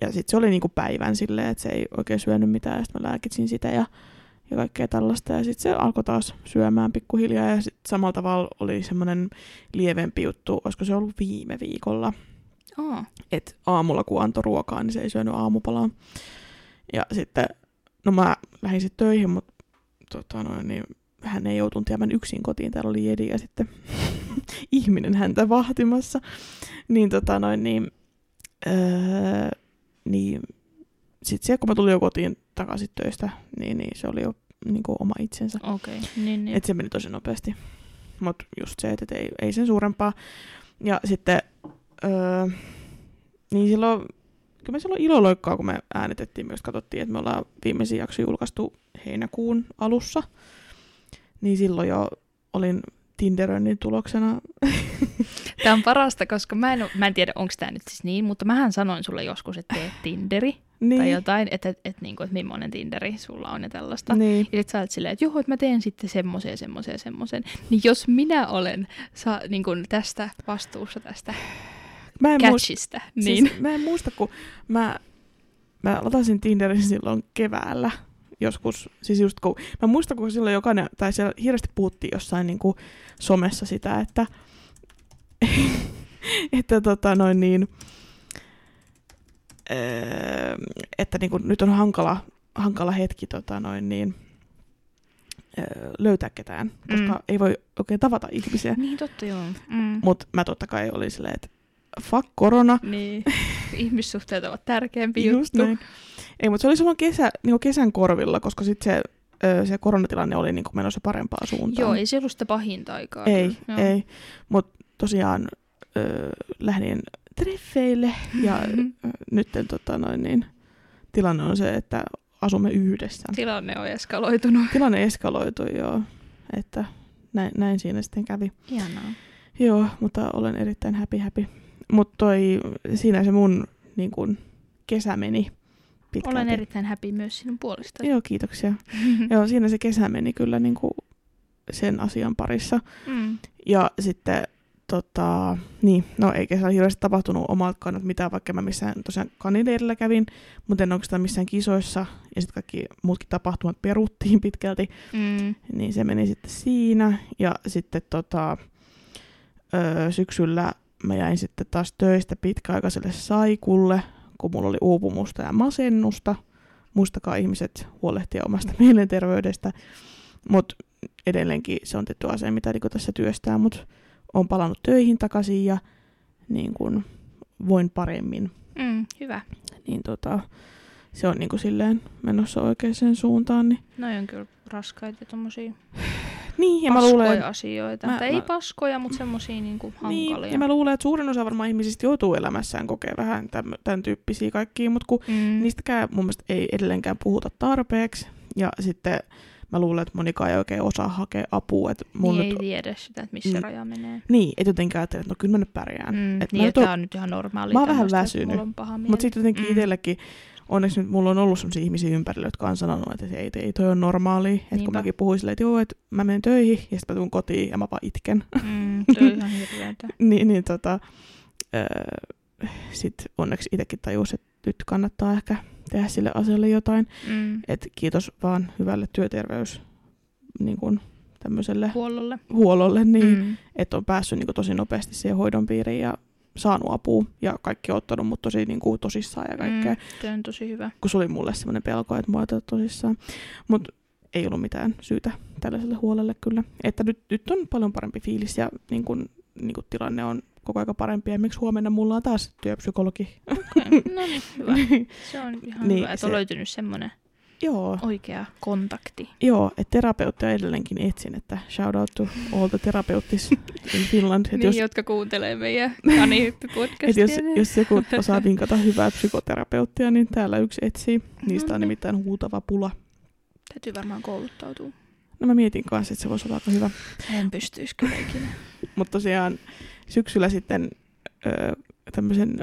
Ja sitten se oli niin kuin päivän silleen, että se ei oikein syönyt mitään, ja sitten mä lääkitsin sitä ja, ja kaikkea tällaista. Ja sitten se alkoi taas syömään pikkuhiljaa, ja sitten samalla tavalla oli semmoinen lievempi juttu, olisiko se ollut viime viikolla, Oh. että aamulla kun antoi ruokaa, niin se ei syönyt aamupalaa. Ja sitten, no mä lähdin sitten töihin, mutta tota noin, niin hän ei joutunut jäämään yksin kotiin. Täällä oli Jedi ja sitten ihminen häntä vahtimassa. Niin tota noin, niin, öö, niin sitten se, kun mä tulin jo kotiin takaisin töistä, niin, niin se oli jo niin kuin oma itsensä. Okei, okay. niin, niin. Et se meni tosi nopeasti. Mutta just se, että ei, ei sen suurempaa. Ja sitten, öö, niin silloin, kyllä me silloin iloloikkaa, kun me äänitettiin, myös katsottiin, että me ollaan viimeisin jakso julkaistu heinäkuun alussa. Niin silloin jo olin Tinderöinnin tuloksena. Tämä on parasta, koska mä en, mä en tiedä, onko tämä nyt siis niin, mutta mähän sanoin sulle joskus, että teet Tinderi niin, tai jotain, että, että, että, niinku, että millainen Tinderi sulla on ja tällaista. Niin. Ja sit sä olet silleen, että joo, että mä teen sitten semmoisen, semmoisen, semmoisen. Niin jos minä olen sa, niin kuin tästä vastuussa tästä Mä en, catchista, niin siis, mä en muista, kun mä, mä latasin Tinderin silloin keväällä joskus, siis just kun, mä muistan, kun silloin jokainen, tai siellä hirveästi puhuttiin jossain niin kuin somessa sitä, että, että tota noin niin, öö, että niin kuin, nyt on hankala, hankala hetki tota noin niin, öö, löytää ketään, koska Mm. mm. ei voi oikein tavata ihmisiä. niin totta joo. Mm. Mutta mä totta kai olin silleen, että fuck korona, Niin, ihmissuhteet ovat tärkeämpi Just juttu. näin. Ei, mutta se oli silloin kesä, niin kesän korvilla, koska sitten se, se koronatilanne oli niin menossa parempaan suuntaan. Joo, ei se ollut sitä pahinta aikaa. ei. Joo. ei. Mutta tosiaan ö, lähdin treffeille ja nyt tota, noin, niin, tilanne on se, että asumme yhdessä. Tilanne on eskaloitunut. Tilanne eskaloitui joo, että näin, näin siinä sitten kävi. Ihanaa. Joo, mutta olen erittäin happy happy. Mutta toi, siinä se mun niin kun, kesä meni pitkälti. Olen erittäin happy myös sinun puolestasi. Joo, kiitoksia. Joo, siinä se kesä meni kyllä niin kuin sen asian parissa. Mm. Ja sitten, tota, niin, no ei kesällä hirveästi tapahtunut omalta kannalta mitään, vaikka mä missään tosiaan kanileirillä kävin, mutta en oikeastaan missään kisoissa. Ja sitten kaikki muutkin tapahtumat peruttiin pitkälti, Mm. niin se meni sitten siinä. Ja sitten tota, öö, syksyllä mä jäin sitten taas töistä pitkäaikaiselle saikulle, kun mulla oli uupumusta ja masennusta. Muistakaa ihmiset huolehtia omasta mielenterveydestä. Mutta edelleenkin se on tietty asia, mitä niin tässä työstää, mutta on palannut töihin takaisin ja niin kun voin paremmin. Mm, hyvä. Niin tota, se on niin kuin silleen menossa oikeaan suuntaan. Niin, No on kyllä raskaita tommosia niin ja mä luulen, asioita. mä- ei mä- paskoja, mutta semmosia niinku hankalia. Niin, ja mä luulen, että suurin osa varmaan ihmisistä joutuu elämässään kokea vähän tämän, tämän tyyppisiä kaikkia, mutta kun mm. niistäkään mun mielestä ei edelleenkään puhuta tarpeeksi. Ja sitten mä luulen, että monikaan ei oikein osaa hakea apua. Että mun niin nyt, ei tiedä sitä, että missä Mm. raja menee. niin, et jotenkin ajattele, että no kyllä mä nyt pärjään. Mm. Et mä niin, että tää on nyt ihan normaali. Mä oon vähän väsynyt. On. Mutta sitten jotenkin mm. itsellekin, onneksi nyt mulla on ollut sellaisia ihmisiä ympärillä, jotka on sanonut, että ei, ei toi on normaalia. Että Niinpä. kun mäkin puhuin silleen, että joo, että mä menen töihin ja sitten mä tuun kotiin ja mä vaan itken. Mm, ihan niin, niin tota, öö, sitten onneksi itsekin tajus, että nyt kannattaa ehkä tehdä sille asialle jotain. Mm. Et kiitos vaan hyvälle työterveys niin kun, tämmöiselle Huollolle. huololle, niin. Mm. että on päässyt niin kun, tosi nopeasti siihen hoidon piiriin ja saanut apua. Ja kaikki on ottanut mut tosi niin kun, tosissaan ja kaikkea. Mm. Mm. Toi on tosi hyvä. Kun se oli mulle semmoinen pelko, että mua tosissaan. Mutta ei ollut mitään syytä tällaiselle huolelle kyllä. Että nyt, nyt on paljon parempi fiilis ja niin kun, niin kun tilanne on koko aika parempi. Ja miksi huomenna mulla on taas työpsykologi? Okay. No niin, hyvä. Se on ihan Niin, hyvä, että on se- löytynyt semmoinen Joo, oikea kontakti. Joo, että terapeuttia edelleenkin etsin, että shout out to all the therapeutis in Finland. Että Niin, jos, jotka kuuntelee meidän et jos, Kanihyppi-podcastia. niin- jos joku osaa vinkata hyvää psykoterapeuttia, niin täällä yksi etsii. Niistä No on niin. nimittäin huutava pula. Täytyy varmaan kouluttautua. No mä mietin kanssa, että se voisi olla aika hyvä. En pystyisi kyllä ikinä. Mutta tosiaan syksyllä sitten öö, tämmöisen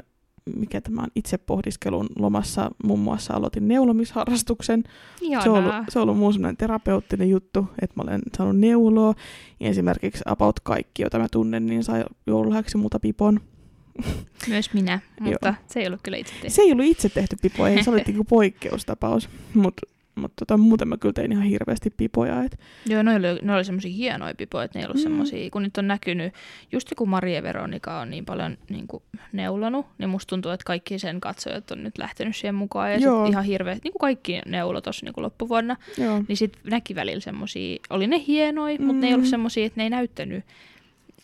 mikä tämä on itse pohdiskelun lomassa muun muassa aloitin neulomisharrastuksen. Ihanaa. Se on, ollut, se on ollut mun semmoinen terapeuttinen juttu, että mä olen saanut neuloa. Ja esimerkiksi about kaikki, joita mä tunnen, niin sai joululahjaksi multa pipon. Myös minä, mutta se ei ollut kyllä itse tehty. Se ei ollut itse tehty pipo, ei se oli niinku poikkeustapaus. Mutta mutta tota, muuten mä kyllä tein ihan hirveästi pipoja. Et. Joo, ne oli, ne oli semmoisia hienoja pipoja, että ne ei ollut Mm. semmoisia, kun nyt on näkynyt, just kun Maria Veronika on niin paljon niin kuin, neulonut, niin musta tuntuu, että kaikki sen katsojat on nyt lähtenyt siihen mukaan. Ja Joo. sit ihan hirveä, niin kuin kaikki neulo tuossa niin loppuvuonna, Joo. niin sit näki välillä semmoisia, oli ne hienoja, mm. mutta ne ei ollut Mm. semmoisia, että ne ei näyttänyt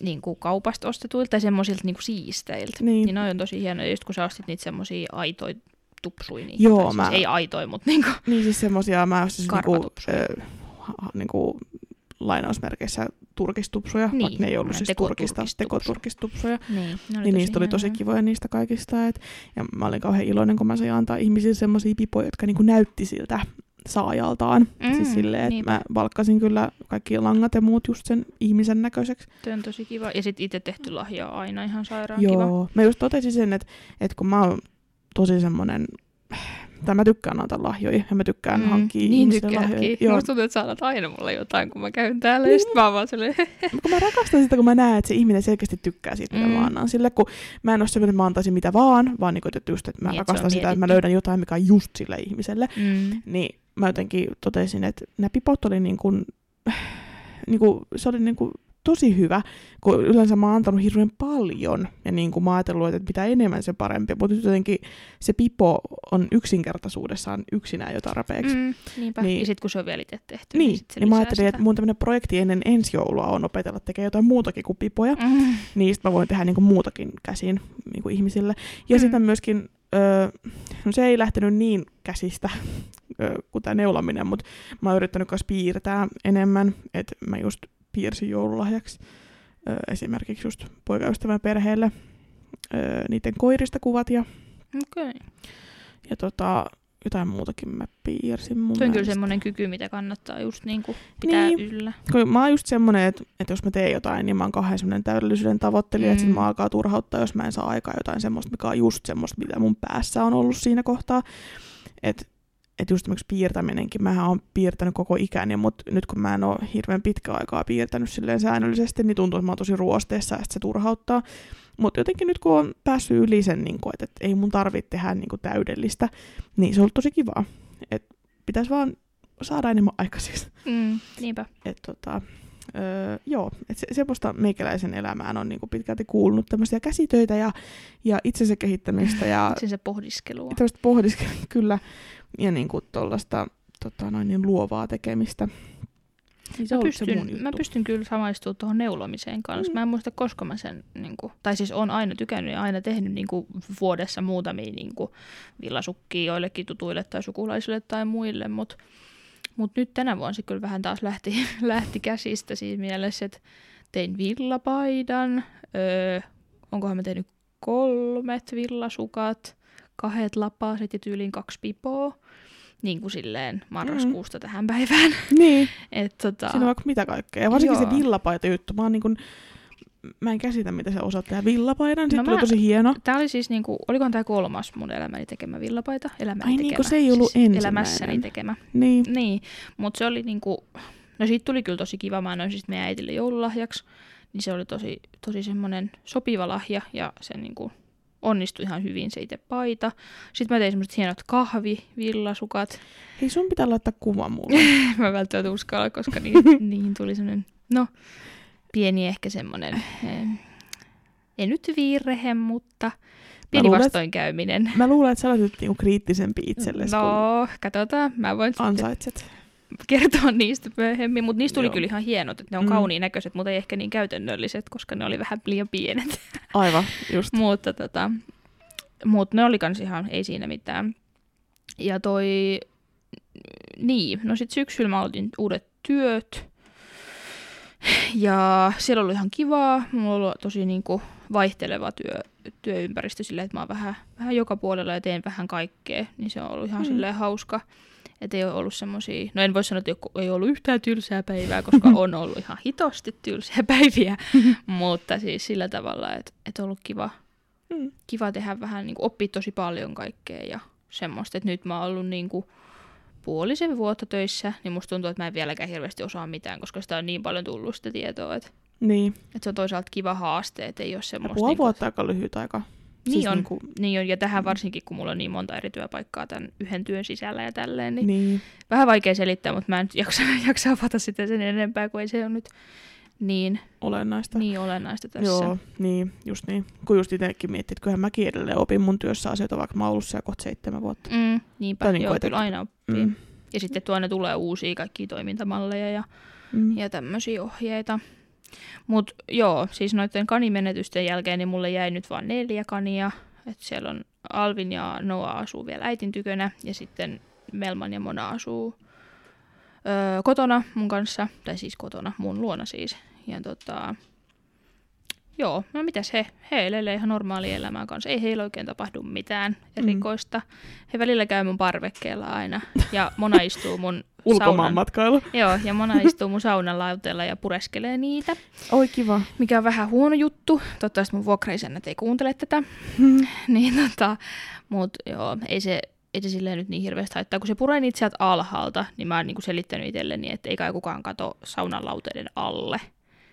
niin kuin kaupasta ostetuilta tai semmoisilta niin kuin siisteiltä. Niin. niin ne on tosi hienoja, just kun sä ostit niitä semmoisia aitoja tupsui. Niin, Joo, tai siis mä- ei aitoja, mutta niin kuin, Niin siis semmosia, mä siis niinku, ö, niinku, lainausmerkeissä turkistupsuja, Niin, vaikka ne ei ollut siis turkista, tekoturkistupsu. tekoturkistupsuja. niin, ne oli Niin niistä oli tosi kivoja niistä kaikista. Et, ja mä olin kauhean iloinen, kun mä sain antaa ihmisille semmoisia pipoja, jotka niinku näytti siltä saajaltaan. Mm, siis silleen, että niinpä. mä valkkasin kyllä kaikki langat ja muut just sen ihmisen näköiseksi. Tuo on tosi kiva. Ja sitten itse tehty lahja on aina ihan sairaan kiva. Joo. Mä just totesin sen, että, että kun mä oon tosi semmonen, tai mä tykkään antaa lahjoja ja mä tykkään mm, hankkia niin tykkäätkin. lahjoja. Joo. Musta tuntuu, että sä annat aina mulle jotain, kun mä käyn täällä. Ja sit mä vaan silleen, kun mä rakastan sitä, kun mä näen, että se ihminen selkeästi tykkää siitä, mitä Mm. mä annan sille, kun mä en ole semmoinen, että mä antaisin mitä vaan, vaan niin kuin, että just, että mä Niin, rakastan sitä, että mä löydän jotain, mikä on just sille ihmiselle. mm. Niin mä jotenkin totesin, että nämä pipot oli niin kuin, niin kuin, se oli niin kuin tosi hyvä, kun yleensä mä oon antanut hirveän paljon, ja niin kuin mä ajatellut, että mitä enemmän se parempi, mutta nyt jotenkin se pipo on yksinkertaisuudessaan yksinään jo tarpeeksi. Mm, niinpä. Niin. Niin. Ja sitten kun se on vielä itse tehty, Niin, sit se niin mä ajattelin, että sitä. mun tämmöinen projekti ennen ensi joulua on opetella tekemään jotain muutakin kuin pipoja. Mm. niistä mä voin tehdä niinku muutakin käsin niinku ihmisille. Ja mm. Mm. sitten myöskin, öö, no se ei lähtenyt niin käsistä öö, kuin tämä neulaminen, mutta mä oon yrittänyt myös piirtää enemmän, että mä just piirsin joululahjaksi öö, esimerkiksi just poikaystävän perheelle öö, niiden koirista kuvat ja, Okei. ja tota, jotain muutakin mä piirsin mun Se on kyllä semmoinen kyky, mitä kannattaa just niinku pitää Niin. niin. yllä. Kun mä oon just semmonen, että, että jos mä teen jotain, niin mä oon kauhean semmonen täydellisyyden tavoittelija, mm. että sit mä alkaa turhauttaa, jos mä en saa aikaa jotain semmoista, mikä on just semmoista, mitä mun päässä on ollut siinä kohtaa. Että et just esimerkiksi piirtäminenkin, mä oon piirtänyt koko ikäni, mutta nyt kun mä en ole hirveän pitkä aikaa piirtänyt silleen säännöllisesti, niin tuntuu, että mä oon tosi ruosteessa sit se turhauttaa. Mutta jotenkin nyt kun on päässyt yli sen, niin kun, että, että ei mun tarvitse tehdä niin kun täydellistä, niin se on ollut tosi kivaa. Että pitäisi vaan saada enemmän aikaiseksi. Mm, niinpä. Et tota, öö, joo, et se, semmoista meikäläisen elämään on niinku pitkälti kuulunut tämmöisiä käsitöitä ja, ja itsensä kehittämistä ja Sen se pohdiskelua. tämmöistä pohdiskelua kyllä ja niinku tollaista tota, noin niin luovaa tekemistä. Niin se Mä se pystyn, juttu. mä pystyn kyllä samaistumaan tuohon neulomiseen kanssa. Mm. Mä en muista, koska mä sen, niin kuin, tai siis on aina tykännyt ja aina tehnyt niin kuin, vuodessa muutamia niin kuin, villasukkia joillekin tutuille tai sukulaisille tai muille, mutta mut nyt tänä vuonna se kyllä vähän taas lähti, lähti käsistä siinä mielessä, että tein villapaidan, öö, onkohan mä tehnyt kolmet villasukat, kahdet lapaset ja tyyliin kaksi pipoa, niin kuin silleen marraskuusta mm. tähän päivään. Niin, Et, tota, siinä on vaikka mitä kaikkea. Ja varsinkin Joo. se villapaita juttu. Mä, niin kun, mä en käsitä, mitä sä osaat tehdä villapaidan. Sitten No no oli mä- tosi hieno. Tämä oli siis, niinku, olikohan tämä kolmas mun elämäni tekemä villapaita? Elämäni Ai niin, tekemä. kun se ei ollut siis ensimmäinen. Elämässäni tekemä. Niin. Niin, mutta se oli niinku, no siitä tuli kyllä tosi kiva. Mä annoin siis meidän äitille joululahjaksi. Niin se oli tosi, tosi semmoinen sopiva lahja ja se niinku onnistui ihan hyvin se itse paita. Sitten mä tein semmoiset hienot kahvivillasukat. Hei, sun pitää laittaa kuva mulle. mä välttämättä uskalla, koska niihin, niihin tuli semmoinen, no, pieni ehkä semmoinen, eh, ei nyt virhe, mutta pieni luulen, että- vastoinkäyminen. Mä luulen, että sä olet nyt niinku kriittisempi itsellesi, kun No, katsotaan. Mä voin sitten ansaitset. Kertoa niistä myöhemmin, mutta niistä tuli Joo. kyllä ihan hienot, että ne on Mm. kauniin näköiset, mutta ei ehkä niin käytännölliset, koska ne oli vähän liian pienet. Aivan, just. mutta tota, mut ne oli kans ihan, ei siinä mitään. Ja toi, niin, no sit syksyllä mä aloitin uudet työt. Ja siellä oli ihan kivaa. Mulla oli tosi niinku vaihteleva työ, työympäristö silleen, että mä oon vähän, vähän joka puolella ja teen vähän kaikkea. Niin se on ollut ihan mm. silleen hauska. Että ei ole ollut semmosia, no en voi sanoa, että ei ollut yhtään tylsää päivää, koska on ollut ihan hitosti tylsiä päiviä. mutta siis sillä tavalla, että, että on ollut kiva, Mm. kiva tehdä vähän, niin kuin, oppia tosi paljon kaikkea ja semmoista, että nyt mä oon ollut niin kuin, puolisen vuotta töissä, niin musta tuntuu, että mä en vieläkään hirveästi osaa mitään, koska sitä on niin paljon tullut sitä tietoa, että, Niin. että se on toisaalta kiva haaste, että ei ole Ja semmoista... puoli niin kuin- vuotta aika lyhyt aika. Niin on. Niin, kuin, Niin on, ja tähän varsinkin, kun mulla on niin monta eri työpaikkaa tämän yhden työn sisällä ja tälleen, niin, niin. vähän vaikea selittää, mutta mä en jaksa, jaksa avata sitä sen enempää, kun ei se ole nyt niin, olennaista. niin olennaista tässä. Joo, niin, just niin. Kun just itsekin miettii, että kyllähän mäkin edelleen opin mun työssä asioita, vaikka mä oon ollut siellä kohta seitsemän vuotta. Mm, niinpä, Tai niin joo, kuin kyllä aina oppii. Mm. Ja sitten tuonne tulee uusia kaikkia toimintamalleja ja, Mm. ja tämmöisiä ohjeita. Mutta joo, siis noiden kanimenetysten jälkeen niin mulle jäi nyt vain neljä kania. Et siellä on Alvin ja Noa asuu vielä äitin tykönä ja sitten Melman ja Mona asuu öö, kotona mun kanssa, tai siis kotona, mun luona siis. Ja tota, joo, no mitäs he, he elelee ihan normaali elämää kanssa. Ei heillä oikein tapahdu mitään erikoista. He välillä käy mun parvekkeella aina ja Mona istuu mun Ulkomaan matkailu. Joo, ja Mona istuu mun saunan lauteella ja pureskelee niitä, Oi kiva. mikä on vähän huono juttu. Toivottavasti mun vuokraisennät ei kuuntele tätä. niin tota, mut joo, ei se, ei se silleen nyt niin hirveästi haittaa. Kun se puree niitä sieltä alhaalta, niin mä oon niinku selittänyt itselleni, että ei kai kukaan kato saunan lauteiden alle,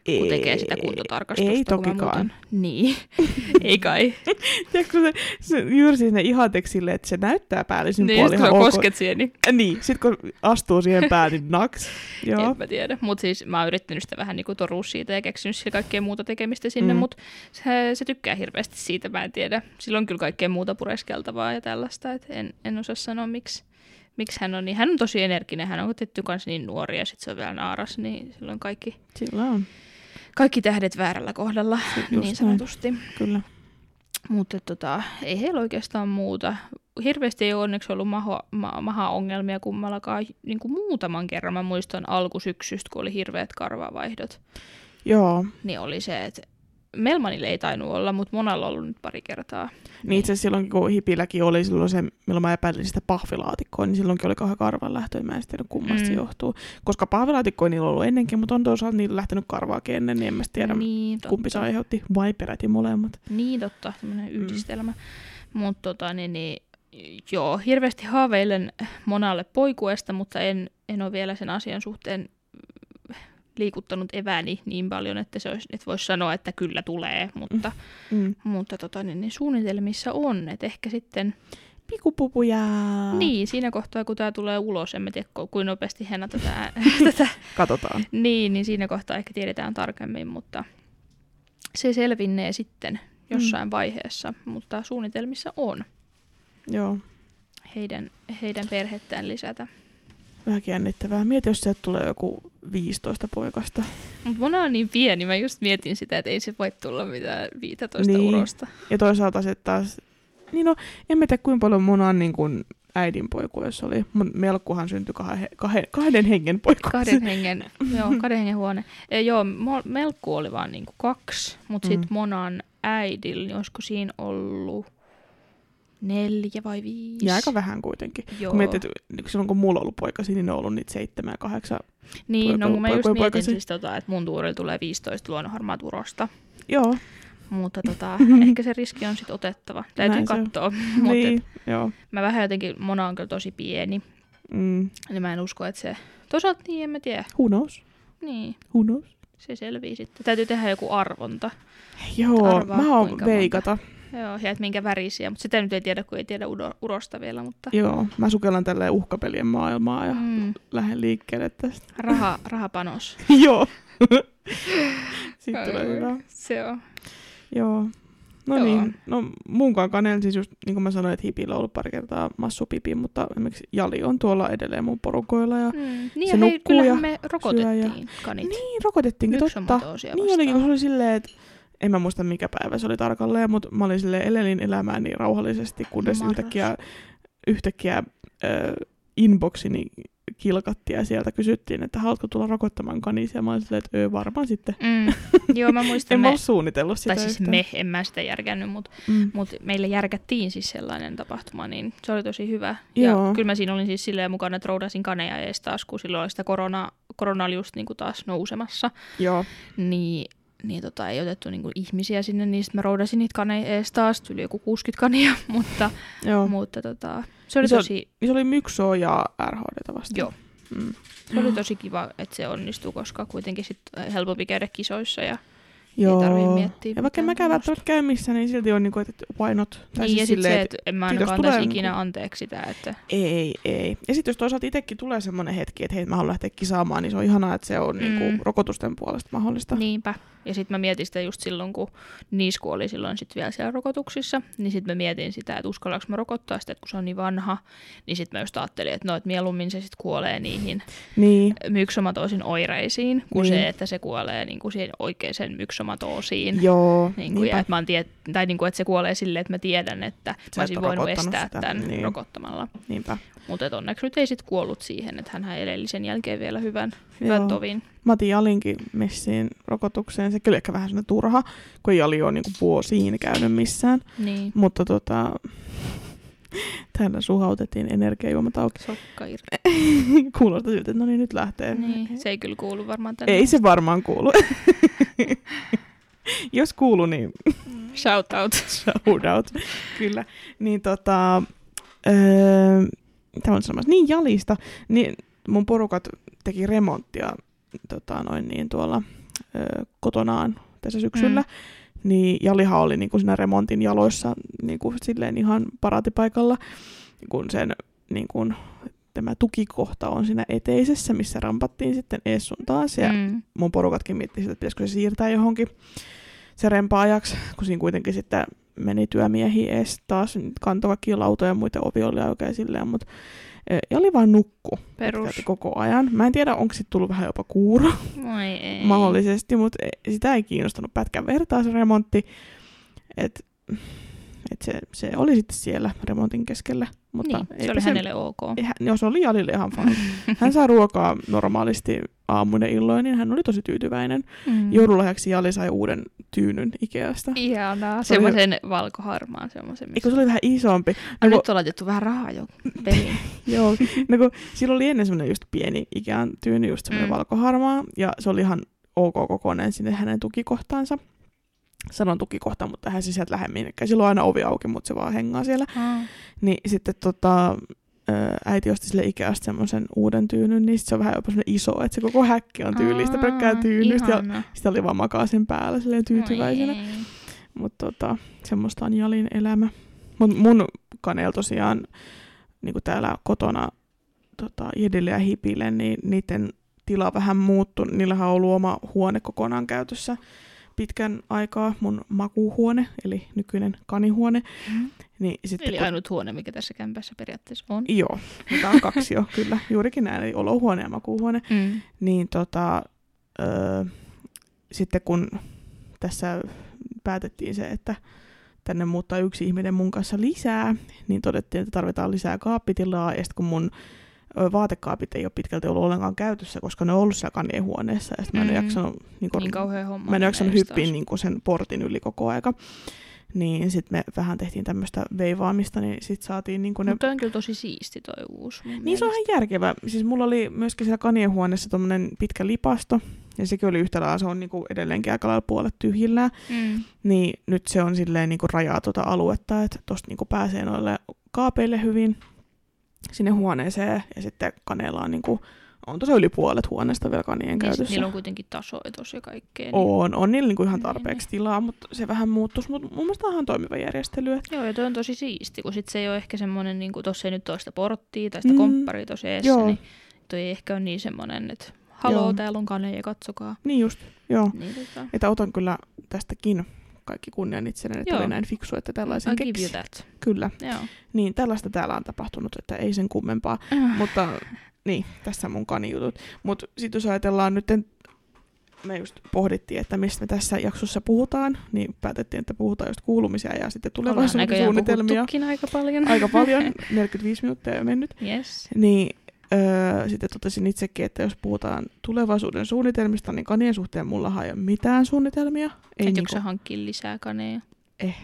kun tekee sitä kuntotarkastusta. Ei tokikaan. Niin, ei kai. Tiedätkö, se, se, juuri siis ne silleen, että se näyttää päällisin niin, puolin just kun ihan sä ok. kosket siihen, niin Niin, sit kun astuu siihen päälle, niin naks. Joo. En mä tiedä, mutta siis mä oon yrittänyt sitä vähän niinku torua siitä ja keksinyt sillä kaikkea muuta tekemistä sinne, Mm. mm. mutta se, se, tykkää hirveästi siitä, mä en tiedä. Sillä on kyllä kaikkea muuta pureskeltavaa ja tällaista, että en, en osaa sanoa miksi, miksi hän on niin. Hän on tosi energinen, hän on tietty kanssa niin nuori ja sitten se on vielä naaras, niin silloin kaikki, Sillä on, kaikki tähdet väärällä kohdalla, Just niin näin. sanotusti. kyllä. Mutta tota, ei heillä oikeastaan muuta. Hirveästi ei ole onneksi ollut maha, ma, maha-ongelmia kummallakaan. Niin kuin muutaman kerran mä muistan alkusyksystä, kun oli hirveät karvavaihdot. Joo. niin oli se, että Melmanille ei tainnut olla, mutta Monalla on ollut nyt pari kertaa. Niin itse asiassa silloin, kun Hipilläkin oli silloin se, milloin mä epäilin sitä pahvilaatikkoa, niin silloinkin oli kauhean karvan lähtö, mä en tiedä kummasta se Mm. johtuu. Koska pahvilaatikkoa niillä on ollut ennenkin, mutta on toisaalta niillä lähtenyt karvaakin ennen, niin en mä tiedä niin, totta. kumpi se aiheutti, vai peräti molemmat. Niin totta, tämmöinen yhdistelmä. Mm. Mutta tota, niin, niin, joo, hirveästi haaveilen Monalle poikuesta, mutta en, en ole vielä sen asian suhteen liikuttanut evääni niin paljon, että, se olisi, että voisi sanoa, että kyllä tulee, mutta, Mm. mutta tota, niin, niin suunnitelmissa on, että ehkä sitten, Pikupupu jää. niin siinä kohtaa kun tämä tulee ulos, en mä tiedä ku- kuinka nopeasti Henna tätä, tätä Katsotaan. Niin, niin siinä kohtaa ehkä tiedetään tarkemmin, mutta se selvinnee sitten jossain mm. vaiheessa, mutta suunnitelmissa on Joo. heidän, heidän perhettään lisätä. Vähän jännittävää. Mieti, jos sieltä tulee joku 15 poikasta. Mutta Mona on niin pieni, mä just mietin sitä, että ei se voi tulla mitään 15 Niin. niin. urosta. Ja toisaalta sitten taas, niin no, en mä tiedä kuinka paljon mun on niin kuin äidin poiku, jos oli. Mun melkkuhan syntyi kahden, kahden, kahden hengen poiku. Kahden hengen, joo, kahden hengen huone. E, joo, Melkku oli vaan niinku kaksi, mutta Mm. sitten Monan äidillä, niin olisiko siinä ollut neljä vai viisi? Ja aika vähän kuitenkin. Joo. Kun mietit, että niin silloin kun mulla on ollut poikasi, niin ne on ollut niitä seitsemän ja kahdeksan. Niin, no poika- kun mä just mietin poikasi. siis tota, että mun tuurilla tulee 15 luonnonharmaat urosta. Joo, Mutta tota, ehkä se riski on sitten otettava. Täytyy Näin katsoa. Mutta niin, joo. mä vähän jotenkin, Mona on kyllä tosi pieni. Mm. Niin mä en usko, että se... Toisaalta niin, en mä tiedä. Who knows? Niin, Who knows? se selvii sitten. Täytyy tehdä joku arvonta. Joo, Arvaa, mä oon veikata. Joo, ja että minkä värisiä. Mutta sitä nyt ei tiedä, kun ei tiedä urosta vielä. Mutta Joo, mä sukellan tälleen uhkapelien maailmaa ja mm, lähden liikkeelle tästä. raha, rahapanos. Joo. Sitten tulee hyvä. Se on. Joo. No Joo. niin, no munkaan kanel siis just, niin kuin mä sanoin, että hipillä on ollut pari kertaa massupipi, mutta esimerkiksi Jali on tuolla edelleen mun porukoilla ja Mm. Niin Se ja hei, nukkuu kyllähän ja me rokotettiin ja- kanit. niin, rokotettiinkin totta. Niin olikin, kun se oli silleen, että en mä muista mikä päivä se oli tarkalleen, mutta mä olin silleen elelin elämää niin rauhallisesti, kunnes Marras. yhtäkkiä, yhtäkkiä äh, inboxini kilkattiin ja sieltä kysyttiin, että haluatko tulla rokottamaan kanisia. Mä olin silleen, että öö, varmaan sitten. Mm. Joo, mä muistan En mä ole suunnitellut sitä tai siis yhtään. me, en mä sitä järkännyt, mutta Mm. mut meille järkättiin siis sellainen tapahtuma, niin se oli tosi hyvä. Joo. Ja kyllä mä siinä olin siis silleen mukana, että roudasin kaneja ees taas, kun silloin oli sitä korona, korona oli just niin kuin taas nousemassa. Joo. Niin, niin tota, ei otettu niinku ihmisiä sinne, niin sitten mä roudasin niitä kaneja ees taas, tuli joku 60 kania, mutta, Joo. mutta tota, se oli Se on- tosi, se oli Myksoa ja RHD vastaan. joo, Mm. se oli tosi kiva, että se onnistui, koska kuitenkin sit helpompi käydä kisoissa ja Joo. tarvii miettiä ja vaikka en mäkään välttämättä käy missään, niin silti on niinku, että why not? Tai niin, ja siis se, silleen, että en mä ainakaan antaisi niinku- ikinä anteeksi sitä, että Ei, ei. Ja sitten jos toisaalta itsekin tulee semmoinen hetki, että hei, mä haluan lähteä kisaamaan, niin se on ihanaa, että se on mm. Mm. niinku rokotusten puolesta mahdollista. niinpä. Ja sitten mä mietin sitä just silloin, kun Niisku oli silloin sit vielä siellä rokotuksissa, niin sitten mä mietin sitä, että uskallanko mä rokottaa sitä, että kun se on niin vanha, niin sitten mä just ajattelin, että no, että mieluummin se sitten kuolee niihin Niin, myksomatoisin oireisiin, kuin Niin. se, että se kuolee niin kuin siihen oikeaan myksomatoosiin. joo. Niin kuin, ja että, mä oon tiet- tai niin kuin, että se kuolee silleen, että mä tiedän, että et mä olisin voinut estää sitä, tämän niin. niin. rokottamalla. niinpä. Mutta onneksi nyt ei sitten kuollut siihen, että hän eleli sen jälkeen vielä hyvän, hyvän Joo. tovin. Mä otin Jalinkin messiin rokotukseen. Se kyllä ehkä vähän sellainen turha, kun Jali on niinku vuosiin käynyt missään. Niin, Mutta tota, täällä suhautettiin energiajuomat auki. sokka irti. Kuulostaa siltä, että no niin, nyt lähtee. Niin, se ei kyllä kuulu varmaan tänne. Ei se varmaan kuulu. Jos kuulu, niin Shout out. shout out. Kyllä. Niin tota, öö, mitä on sanomassa? Niin Jalista. Niin mun porukat teki remonttia tota, noin niin tuolla öö, kotonaan tässä syksyllä. Mm. Niin Jalihan oli niinku siinä remontin jaloissa niinku silleen ihan paraatipaikalla, kun sen niinku, tämä tukikohta on siinä eteisessä, missä rampattiin sitten ees sun taas. Ja Mm. mun porukatkin miettii sitä, että pitäisikö se siirtää johonkin se rempaajaksi, kun siinä kuitenkin sitten meni työmiehiä ees taas, niin kantoi kaikkia lautoja ja muita ovi oli auki ja silleen, mutta ja oli vaan nukku Perus. koko ajan. Mä en tiedä, onko sitten tullut vähän jopa kuuro Moi ei. mahdollisesti, mutta sitä ei kiinnostanut pätkän vertaa se remontti. Et, et se, se oli sitten siellä remontin keskellä. Mutta niin, se oli hänelle ok. hän- Joo, se oli Jalille ihan fine. Hän saa ruokaa normaalisti aamuinen illoin, niin hän oli tosi tyytyväinen. Mm. Joululahjaksi Jali sai uuden tyynyn Ikeasta. Ihanaa. Se oli- Semmoisen valkoharmaan. Semmoisen, Eikö se oli vähän isompi? No, No, kun, nyt on laitettu vähän rahaa jo peliin. joo, no, kun, sillä oli ennen semmoinen just pieni Ikean tyyny, just semmoinen Mm. mm. valkoharmaa, ja se oli ihan ok kokoinen sinne hänen tukikohtaansa. Sanon tukikohta, mutta hän sieltä lähde minnekään. Sillä on aina ovi auki, mutta se vaan hengaa siellä. Ah. Niin sitten tota, äiti osti sille Ikeasta semmoisen uuden tyynyn, niin se on vähän jopa semmoinen iso, että se koko häkki on tyylistä pelkkää tyynystä. Ja sitä oli vaan makaa sen päällä silleen tyytyväisenä. Mutta tota, semmoista on Jalin elämä. Mut mun kanel tosiaan niin täällä kotona tota, Jedille ja Hipille, niin niiden tila vähän muuttui. Niillähän on ollut oma huone kokonaan käytössä pitkän aikaa, mun makuuhuone, eli nykyinen kanihuone. Mm. Niin sitten, Eli kun- ainut huone, mikä tässä kämpässä periaatteessa on. Joo, mutta on kaksi jo, kyllä. Juurikin näin, eli olohuone ja makuuhuone. Mm. Niin tota, öö, sitten kun tässä päätettiin se, että tänne muuttaa yksi ihminen mun kanssa lisää, niin todettiin, että tarvitaan lisää kaappitilaa. Ja sitten kun mun vaatekaapit ei ole pitkälti ollut ollenkaan käytössä, koska ne on ollut siellä kanien huoneessa. Ja sitten mä en ole Mm. jaksanut, niin kun, Niin mä en jaksanut hyppiä niin sen portin yli koko aika. Niin sitten me vähän tehtiin tämmöistä veivaamista, niin sitten saatiin niin ne Mutta on kyllä tosi siisti toi uusi. niin se on mielestä. ihan järkevä. Siis mulla oli myöskin siellä kanien huoneessa tommonen pitkä lipasto, ja sekin oli yhtä lailla, se on niinku edelleenkin aika lailla puolet tyhjillään. Mm. Niin nyt se on silleen niinku rajaa tuota aluetta, että tosta niinku pääsee noille kaapeille hyvin sinne huoneeseen, ja sitten kaneella on niinku, on tosiaan yli puolet huoneesta vielä kanien Niin käytössä. niillä on kuitenkin tasoitus ja kaikkea. Niin... on, on niillä niinku ihan Niin, tarpeeksi tilaa, mutta se vähän muuttuisi, mutta mun mielestä on toimiva järjestely. Että Joo, ja toi on tosi siisti, kun sit se ei ole ehkä semmoinen, niin kuin tossa ei nyt ole sitä porttia tai sitä Mm, kompparia tosi eessä, joo. niin toi ei ehkä ole niin semmoinen, että haloo, Joo. täällä on kane ja katsokaa. niin just, joo. Niin, tota, Että otan kyllä tästäkin kaikki kunnian itselleen, että Joo. oli näin fiksu, että tällaisen keksi. Kyllä. Joo. Niin, tällaista täällä on tapahtunut, että ei sen kummempaa. Äh. Mutta niin, tässä mun kanijutut. Mutta sitten jos ajatellaan nyt, me just pohdittiin, että mistä me tässä jaksossa puhutaan, niin päätettiin, että puhutaan just kuulumisia ja sitten tulevaisuuden suunnitelmia. aika paljon. Aika paljon, 45 minuuttia jo mennyt. Yes. Niin öö, sitten totesin itsekin, että jos puhutaan tulevaisuuden suunnitelmista, niin kanien suhteen mulla ei ole mitään suunnitelmia. Ei Ei niinku, hankkia lisää kaneja? Eh.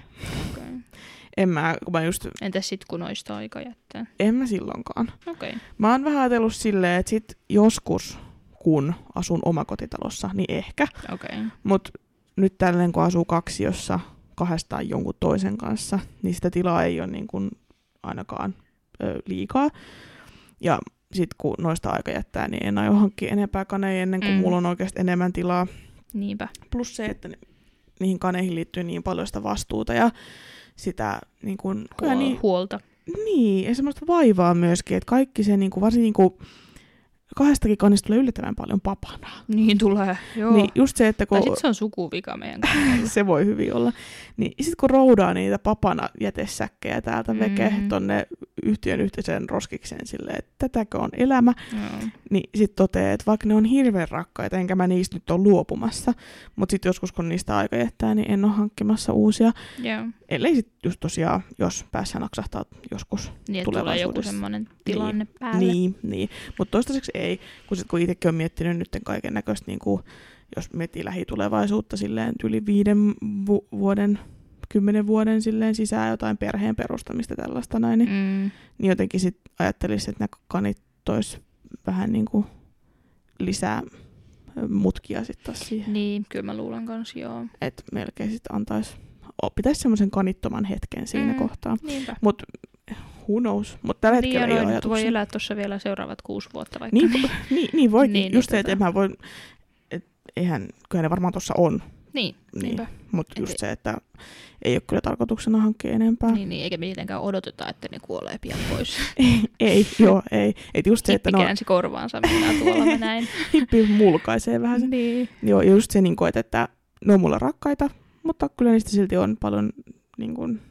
En mä, kun mä just, Entäs sit kun noista aika jättää? en mä silloinkaan. Okei. Okay. Mä oon vähän ajatellut silleen, että sit joskus, kun asun omakotitalossa, niin ehkä. Okei. Okay. Mutta nyt tälleen kun asuu kaksi, jossa kahdestaan jonkun toisen kanssa, niin sitä tilaa ei ole niin kuin ainakaan ö, liikaa. Ja sitten kun noista aika jättää, niin en aio hankkia enempää kaneja ennen kuin Mm. mulla on oikeasti enemmän tilaa. Niinpä. Plus se, että ni- niihin kaneihin liittyy niin paljon sitä vastuuta ja sitä niin kuin, Huol- niin, huolta. niin, ja semmoista vaivaa myöskin, että kaikki se niin kuin, varsinkin niin kuin, kahdestakin kanista tulee yllättävän paljon papana. Niin tulee, joo. Niin just se, että kun Tai se on sukuvika meidän se voi hyvin olla. Niin sitten kun roudaa niitä papana jätesäkkejä täältä mm. veke Mhm. tonne yhtiön yhteiseen roskikseen silleen, että tätäkö on elämä, Joo. niin sitten toteaa, että vaikka ne on hirveän rakkaita, enkä mä niistä nyt ole luopumassa, mutta sitten joskus kun niistä aika jättää, niin en ole hankkimassa uusia. Joo. Ellei sitten just tosiaan, jos päässä naksahtaa joskus. Niin, että tulee joku Tulevaisuudessa. semmoinen tilanne niin. päälle. Niin, niin. mutta toistaiseksi ei, kun, sit, kun itsekin on miettinyt nyt kaiken näköistä, niin kuin, jos miettii lähitulevaisuutta silleen yli viiden vu- vuoden, kymmenen vuoden silleen sisään jotain perheen perustamista tällaista näin, niin, Mm. niin jotenkin sit ajattelisi, että nämä kanit tois vähän niin kuin lisää mutkia sitten taas siihen. Niin, kyllä mä luulen kanssa, joo. Että melkein sitten antaisi, pitäisi semmoisen kanittoman hetken siinä Mm. kohtaa. Mutta who knows, mutta tällä hetkellä niin, ei ja ole voi elää tuossa vielä seuraavat kuusi vuotta vaikka. Niin, niin, niin voikin. Niin, Niin, niin Just se, että tota- voi, et, eihän, kyllä ne varmaan tuossa on, niin, niin, mutta just se, että ei ole kyllä tarkoituksena hankkia enempää. Niin, niin, eikä mitenkään odoteta, että ne kuolee pian pois. Ei, ei, joo, ei. Et just se, että no, käänsi korvaansa, minä tuolla mä näin. hippi mulkaisee vähän sen. niin. Joo, ja just se, niin kuin, että, että ne on mulle rakkaita, mutta kyllä niistä silti on paljon niin kuin,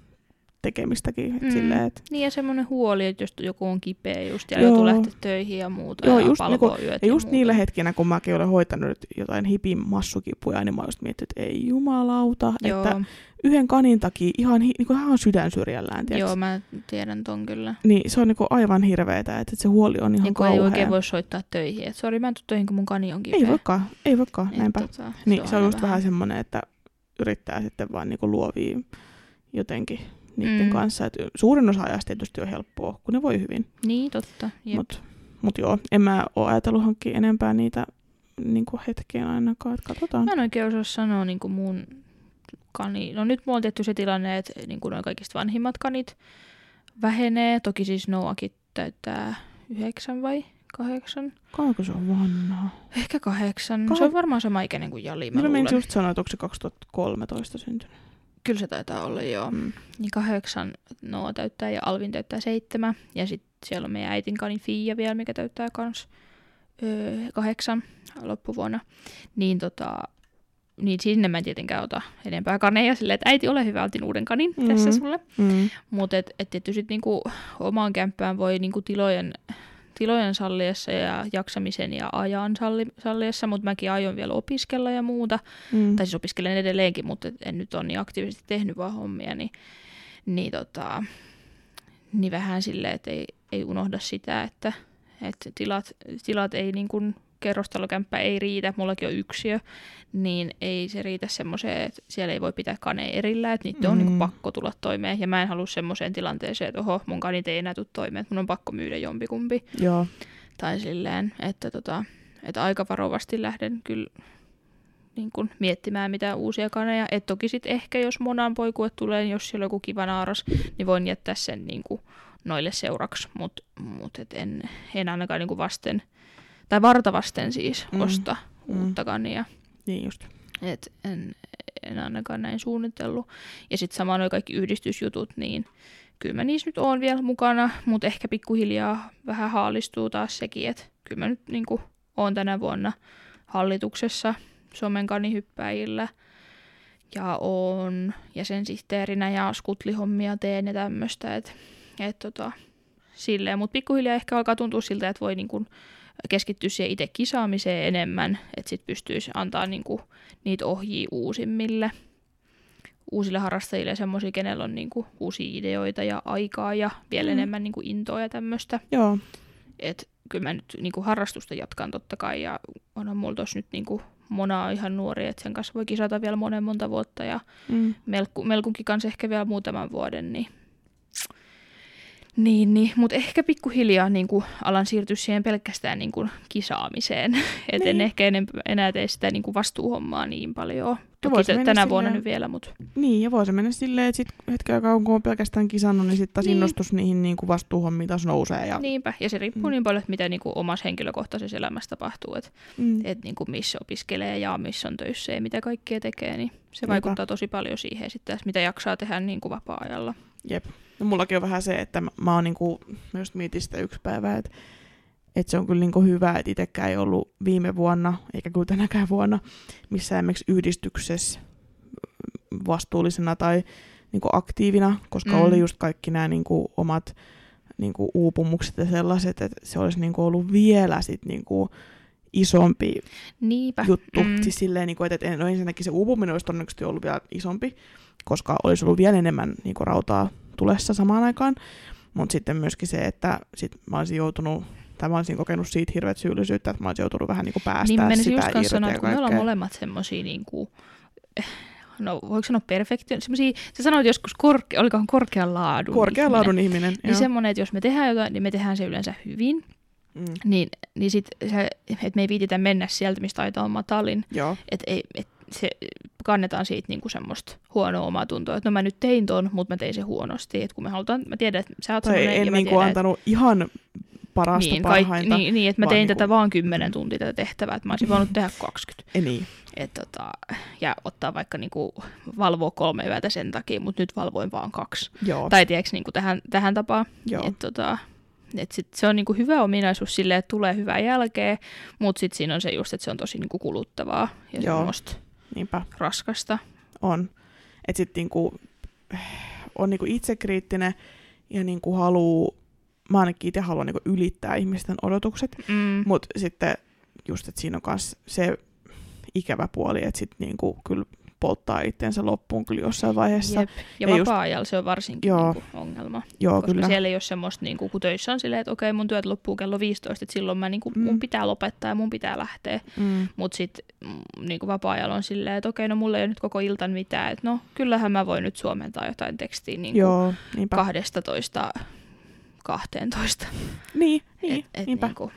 tekemistäkin. Et Mm. silleen, että, niin, ja semmoinen huoli, että jos joku on kipeä just ja Joo. joutuu lähteä töihin ja muuta Joo, ja just yöt ja just muuta. niillä hetkinä, kun mäkin olen hoitanut jotain hipin massukipuja, niin mä oon just miettinyt, että ei jumalauta, Joo, että yhden kanin takia ihan, hi- niin kuin ihan sydän syrjällään, tiiäks? joo, mä tiedän ton kyllä. Niin se on niinku aivan hirveetä, että se huoli on ihan Niin kun ei kauhea. oikein voi soittaa töihin. Että sori, mä en tuu töihin, kun mun kani on kipeä. ei voikaan, ei voikaan, Et näinpä. Tota, niin se on aina just vähän semmoinen, että yrittää sitten vaan niinku luovia jotenkin niiden Mm. kanssa. Et suurin osa ajasta tietysti on helppoa, kun ne voi hyvin. Niin, totta. Mutta mut joo, en mä ole ajatellut hankkia enempää niitä niinku hetkeen ainakaan, että katsotaan. Mä en oikein osaa sanoa niin kuin mun kani. No nyt mulla on tehty se tilanne, että niin kuin noin kaikista vanhimmat kanit vähenee. Toki siis Noakin täyttää yhdeksän vai kahdeksan? Kauanko se on vanha? Ehkä kahdeksan. Kah- Se on varmaan sama ikäinen kuin Jali, mä Mä luulen. menin just sanoa, että onko se 2013 syntynyt. Kyllä se taitaa olla, joo. Mm. Niin kahdeksan Noa täyttää ja Alvin täyttää seitsemän. Ja sitten siellä on meidän äitin kani Fia vielä, mikä täyttää kans öö, kahdeksan loppuvuonna. Niin tota, niin sinne mä en tietenkään ota enempää kaneja silleen, että äiti ole hyvä, otin uuden kanin mm-hmm. tässä sulle. Mm. Mutta et, et tietysti niinku omaan kämppään voi niinku tilojen, tilojen salliessa ja jaksamisen ja ajan salli, salliessa, mutta mäkin aion vielä opiskella ja muuta. Mm. Tai siis opiskelen edelleenkin, mutta en nyt ole niin aktiivisesti tehnyt vaan hommia, niin, niin, tota, niin vähän silleen, että ei, ei unohda sitä, että, että tilat, tilat ei niin kuin kerrostalokämppä ei riitä, mullakin on yksiö, niin ei se riitä semmoiseen, että siellä ei voi pitää kaneja erillään, että niiden on Mm. niin pakko tulla toimeen, ja mä en halua semmoiseen tilanteeseen, että oho, mun kanit ei enää tule toimeen, että mun on pakko myydä jompikumpi, Joo. tai silleen, että, tota, että aika varovasti lähden kyllä niin kun miettimään mitään uusia kaneja. Et toki sitten ehkä, jos monan poikue tulee, niin jos siellä on joku kiva naaras, niin voin jättää sen niin kuin noille seuraksi, mutta mut et en, en ainakaan niin kuin vasten, tai varta vasten siis, Mm. osta Mm. uutta kania. Niin just. Et en, en ainakaan näin suunnitellut. Ja sitten sama nuo kaikki yhdistysjutut, niin kyllä mä niissä nyt oon vielä mukana, mutta ehkä pikkuhiljaa vähän haalistuu taas sekin, että kyllä mä nyt niin kuin, oon tänä vuonna hallituksessa Suomen kanihyppäjillä ja oon jäsensihteerinä ja skutlihommia teen ja tämmöistä, että et, tota, silleen, mutta pikkuhiljaa ehkä alkaa tuntua siltä, että voi niin kuin, keskittyä siihen itse kisaamiseen enemmän, että sitten pystyisi antaa niin kuin, niitä ohjia uusimmille, uusille harrastajille ja semmoisia, kenellä on niin kuin, uusia ideoita ja aikaa ja vielä Mm. mm. enemmän niin kuin, intoa ja tämmöistä. Joo. Et kyllä mä nyt niin kuin, harrastusta jatkan totta kai ja onhan mulla tossa nyt niin kuin, Mona on ihan nuori, että sen kanssa voi kisata vielä monen monta vuotta ja Mm. Melkku, Melkunkin kanssa ehkä vielä muutaman vuoden, niin niin, niin. mutta ehkä pikkuhiljaa niin kuin, alan siirtyä siihen pelkästään niin kuin, kisaamiseen. Et en Niin. ehkä enempä, enää tee sitä niin kuin, vastuuhommaa niin paljon Toki voisi t- tänä silleen- vuonna nyt vielä, mutta Niin, ja voi se mennä silleen, että sit hetken aikaa kun on pelkästään kisannut, niin sitten taas Niin. innostus niihin niin kuin vastuuhommiin taas nousee. Ja, niinpä. Ja se riippuu Mm. niin paljon, että mitä niin kuin omassa henkilökohtaisessa elämässä tapahtuu, että mm, et niin kuin missä opiskelee ja missä on töissä ja mitä kaikkea tekee, niin se Niinpä. vaikuttaa tosi paljon siihen sitten, että mitä jaksaa tehdä niin kuin vapaa-ajalla. Jep. No, mullakin on vähän se, että mä, mä oon niinku, mä just mietin sitä yksi päivä, että, että se on kyllä niinku hyvä, että itsekään ei ollut viime vuonna, eikä kyllä tänäkään vuonna, missään esimerkiksi yhdistyksessä vastuullisena tai niinku aktiivina, koska Mm. oli just kaikki nämä niinku omat niinku uupumukset ja sellaiset, että se olisi niinku ollut vielä sit niinku isompi Niinpä. juttu. Mm. Siis silleen, niin kuin, että en, no ensinnäkin se uupuminen olisi todennäköisesti ollut vielä isompi, koska olisi ollut vielä enemmän niin kuin, rautaa tulessa samaan aikaan. Mutta sitten myöskin se, että sit mä olisin joutunut, tai mä olisin kokenut siitä hirveät syyllisyyttä, että mä olisin joutunut vähän niin kuin päästää Niin mä sitä just irti sanoa, että kun me ollaan molemmat semmosia niinku, eh, no voiko sanoa perfektio, semmosia, sä sanoit joskus, korke, olikohan korkean laadun Korkean ihminen. laadun ihminen. Niin semmoinen, että jos me tehdään jotain, niin me tehdään se yleensä hyvin. mm, Niin, niin sit se, että me ei viititä mennä sieltä, mistä taitaa on matalin. Että ei, et se kannetaan siitä niinku semmoista huonoa omaa tuntoa, että no mä nyt tein ton, mutta mä tein se huonosti. Et kun me halutaan, mä tiedän, että sä oot tai semmoinen, en ja mä niin kuin tiedän, antanut ihan parasta niin, parhainta. niin, niin, että mä tein niinku- tätä vaan 10 tuntia tätä tehtävää, että mä olisin voinut tehdä 20. Ei niin. Et tota, ja ottaa vaikka niinku, valvoa kolme yötä sen takia, mutta nyt valvoin vaan kaksi. Joo, Tai tiedätkö, niinku tähän, tähän tapaan. joo. Et tota, et sit se on niinku hyvä ominaisuus silleen, että tulee hyvää jälkeä, mutta sitten siinä on se just, että se on tosi niinku kuluttavaa ja Joo. semmoista niinpä. raskasta. on. Että sitten niinku, on niinku itsekriittinen ja niinku haluu, mä ainakin itse haluan niinku ylittää ihmisten odotukset, Mm. mutta sitten just, että siinä on myös se ikävä puoli, että sitten niinku kyllä polttaa itseensä loppuun kyllä jossain vaiheessa. Jep. Ja, Ja just- vapaa-ajalla se on varsinkin Joo. niinku ongelma. Joo, koska kyllä. siellä ei ole semmoista, niinku, kun töissä on silleen, että okei, mun työt loppuu kello 15, että silloin mä, niinku, Mm. mun pitää lopettaa ja mun pitää lähteä. Mm, Mutta sitten niinku vapaa-ajalla on silleen, että okei, no mulla ei ole nyt koko iltan mitään, että no kyllähän mä voin nyt suomentaa jotain tekstiä niinku joo, niinpä. 12 12. niin, niin, et, et niinpä. niinku,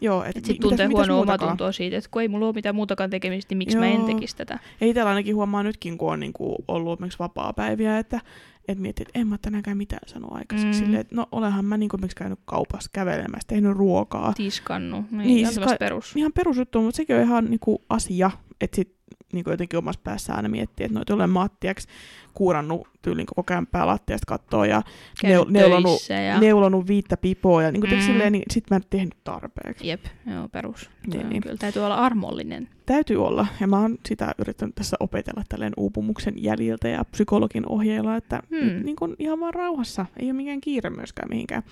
joo, et, et mi- sit mitäs- tuntee huonoa omatuntoa siitä, että kun ei mulla ole mitään muutakaan tekemistä, niin miksi mä en Joo. tekisi tätä. Ja itsellä ainakin huomaa nytkin, kun on niinku ollut esimerkiksi vapaa-päiviä, että et miettii, että en mä tänäänkään mitään sano aikaiseksi. Mm. Silleen, että no olenhan mä niinku esimerkiksi käynyt kaupassa kävelemässä, tehnyt ruokaa. Tiskannu. Niin, Niin, niin ihan siis perus. Ihan perusjuttu, mutta sekin on ihan niinku asia, että sit niinku jotenkin omassa päässä aina miettii, että noita olen maattiaksi kuurannut tyyliin koko kämppää lattiasta kattoa ja neu- neulonut, ja... neulonut viittä pipoa ja niinku Mm. mm. silleen, niin sit mä en tehnyt tarpeeksi. Jep, joo, perus. Niin, Niin, niin. Kyllä täytyy olla armollinen. Täytyy olla, ja mä oon sitä yrittänyt tässä opetella tälleen uupumuksen jäljiltä ja psykologin ohjeilla, että Hmm. niin kun ihan vaan rauhassa, ei ole mikään kiire myöskään mihinkään.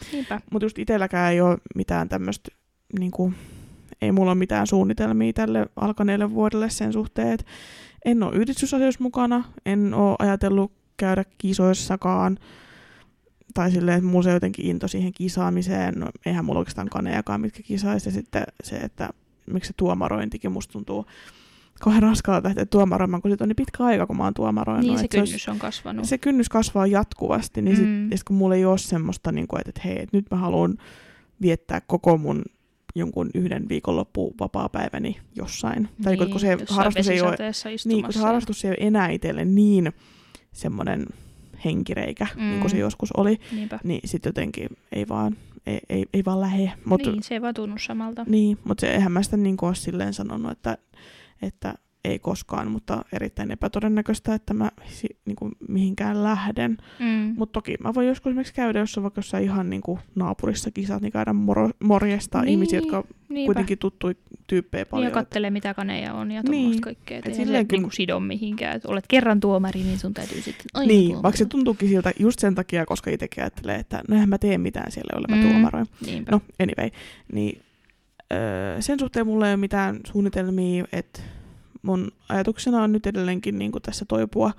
Mutta just itselläkään ei ole mitään tämmöistä, niin kuin, ei mulla ole mitään suunnitelmia tälle alkaneelle vuodelle sen suhteen, että en ole yhdistysasioissa mukana, en ole ajatellut käydä kisoissakaan, tai silleen, että mulla se jotenkin into siihen kisaamiseen, no eihän mulla oikeastaan kanejakaan, mitkä kisaisi, ja sitten se, että miksi se tuomarointikin musta tuntuu kauhean raskaalta lähteä tuomaroimaan, kun sit on niin pitkä aika, kun mä oon tuomaroinut. Niin se että olisi- kynnys on kasvanut. se kynnys kasvaa jatkuvasti, niin sit, Mm. ja sit kun mulla ei ole semmoista, niin kuin, että, että hei, että nyt mä haluan viettää koko mun jonkun yhden viikonloppu vapaa-päiväni jossain. Tai niin, kun se jossain harrastus ei ole, niin, kun se harrastus ei ole enää itselle niin semmoinen henkireikä, mm. niin kuin se Mm. joskus oli, Niinpä. niin sitten jotenkin ei vaan, ei, ei, ei vaan lähe. Mut, Niin, se ei vaan tunnu samalta. niin, mutta se, eihän mä sitä niin kuin ole silleen sanonut, että, että ei koskaan, mutta erittäin epätodennäköistä, että mä si, niin kuin mihinkään lähden. Mm. Mutta toki mä voin joskus esimerkiksi käydä, jos on vaikka jossain ihan niin kuin naapurissa kisat, niin käydä moro, morjesta niin, ihmisiä, jotka niinpä. kuitenkin tuttuja tyyppejä Niin, paljon. ja että- kattelee mitä kaneja on ja Niin. tuommoista kaikkea. Et Et silleen kyllä- niinku sido mihinkään. Et olet kerran tuomari, niin sun täytyy sitten aina niin, tuomari. vaikka se tuntuukin siltä just sen takia, koska itsekin ajattelee, että no mä tee mitään siellä, jolle mä Mm. tuomaroin. Niinpä. No, anyway. Niin, öö, sen suhteen mulla ei ole mitään suunnitelmia, että mun ajatuksena on nyt edelleenkin niin tässä toipua,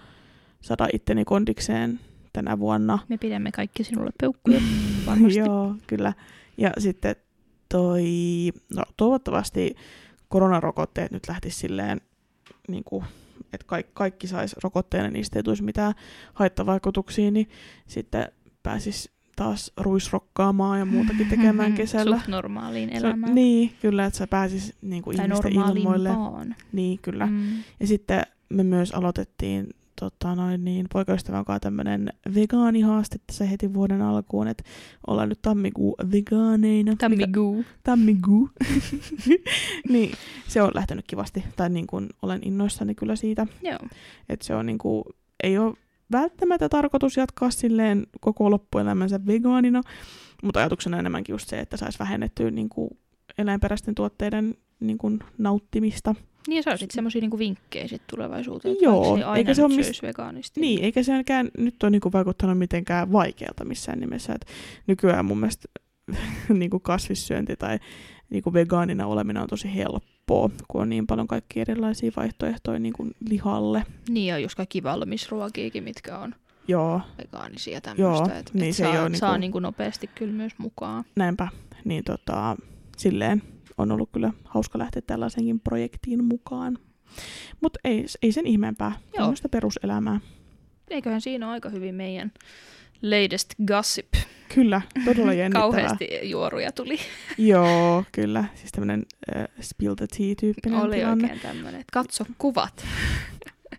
saada itteni kondikseen tänä vuonna. Me pidämme kaikki sinulle peukkuja varmasti. Joo, kyllä. Ja sitten toi, no toivottavasti koronarokotteet nyt lähtis silleen, niin kuin, että kaikki, kaikki sais rokotteen ja niistä ei tulisi mitään haittavaikutuksia, niin sitten pääsis taas ruisrokkaamaan ja muutakin tekemään kesällä. Suht normaaliin Se- elämään. niin, kyllä, että sä pääsis niin kuin tai ihmisten ilmoille. normaalimpaan. Niin, kyllä. Mm. Ja sitten me myös aloitettiin tota noin niin, poikaystävän kanssa tämmönen vegaanihaaste tässä heti vuoden alkuun, että ollaan nyt tammikuu vegaaneina. Tammiguu. Tammikuu. niin, se on lähtenyt kivasti, tai niin kuin olen innoissani kyllä siitä, Joo. että se on niin kuin, ei ole välttämättä tarkoitus jatkaa silleen koko loppuelämänsä vegaanina, mutta ajatuksena enemmänkin just se, että saisi vähennettyä niin kuin eläinperäisten tuotteiden niin kuin nauttimista. Niin sä olisit semmoisia niinku vinkkejä sit tulevaisuuteen, että Joo, se aina eikä se nyt ole mis- syöisi vegaanisti. Niin, eikä senkään nyt ole niinku vaikuttanut mitenkään vaikealta missään nimessä. Et nykyään mun mielestä niinku kasvissyönti tai niinku vegaanina oleminen on tosi helppoa, kun on niin paljon kaikkia erilaisia vaihtoehtoja niinku lihalle. Niin ja just kaikki valmisruokiakin, mitkä on Joo, vegaanisia Joo, tämmöistä. että niin et se ei saa, oo niinku- saa niinku nopeasti kyllä myös mukaan. näinpä. Niin tota, silleen on ollut kyllä hauska lähteä tällaisenkin projektiin mukaan. Mutta ei, ei sen ihmeempää. Joo. Tämmöistä peruselämää. Eiköhän siinä ole aika hyvin meidän latest gossip. Kyllä, todella jännittävää. Kauheasti juoruja tuli. Joo, kyllä. Siis tämmöinen äh, spill the tea-tyyppinen Oli tilanne. oikein tämmöinen, katso kuvat.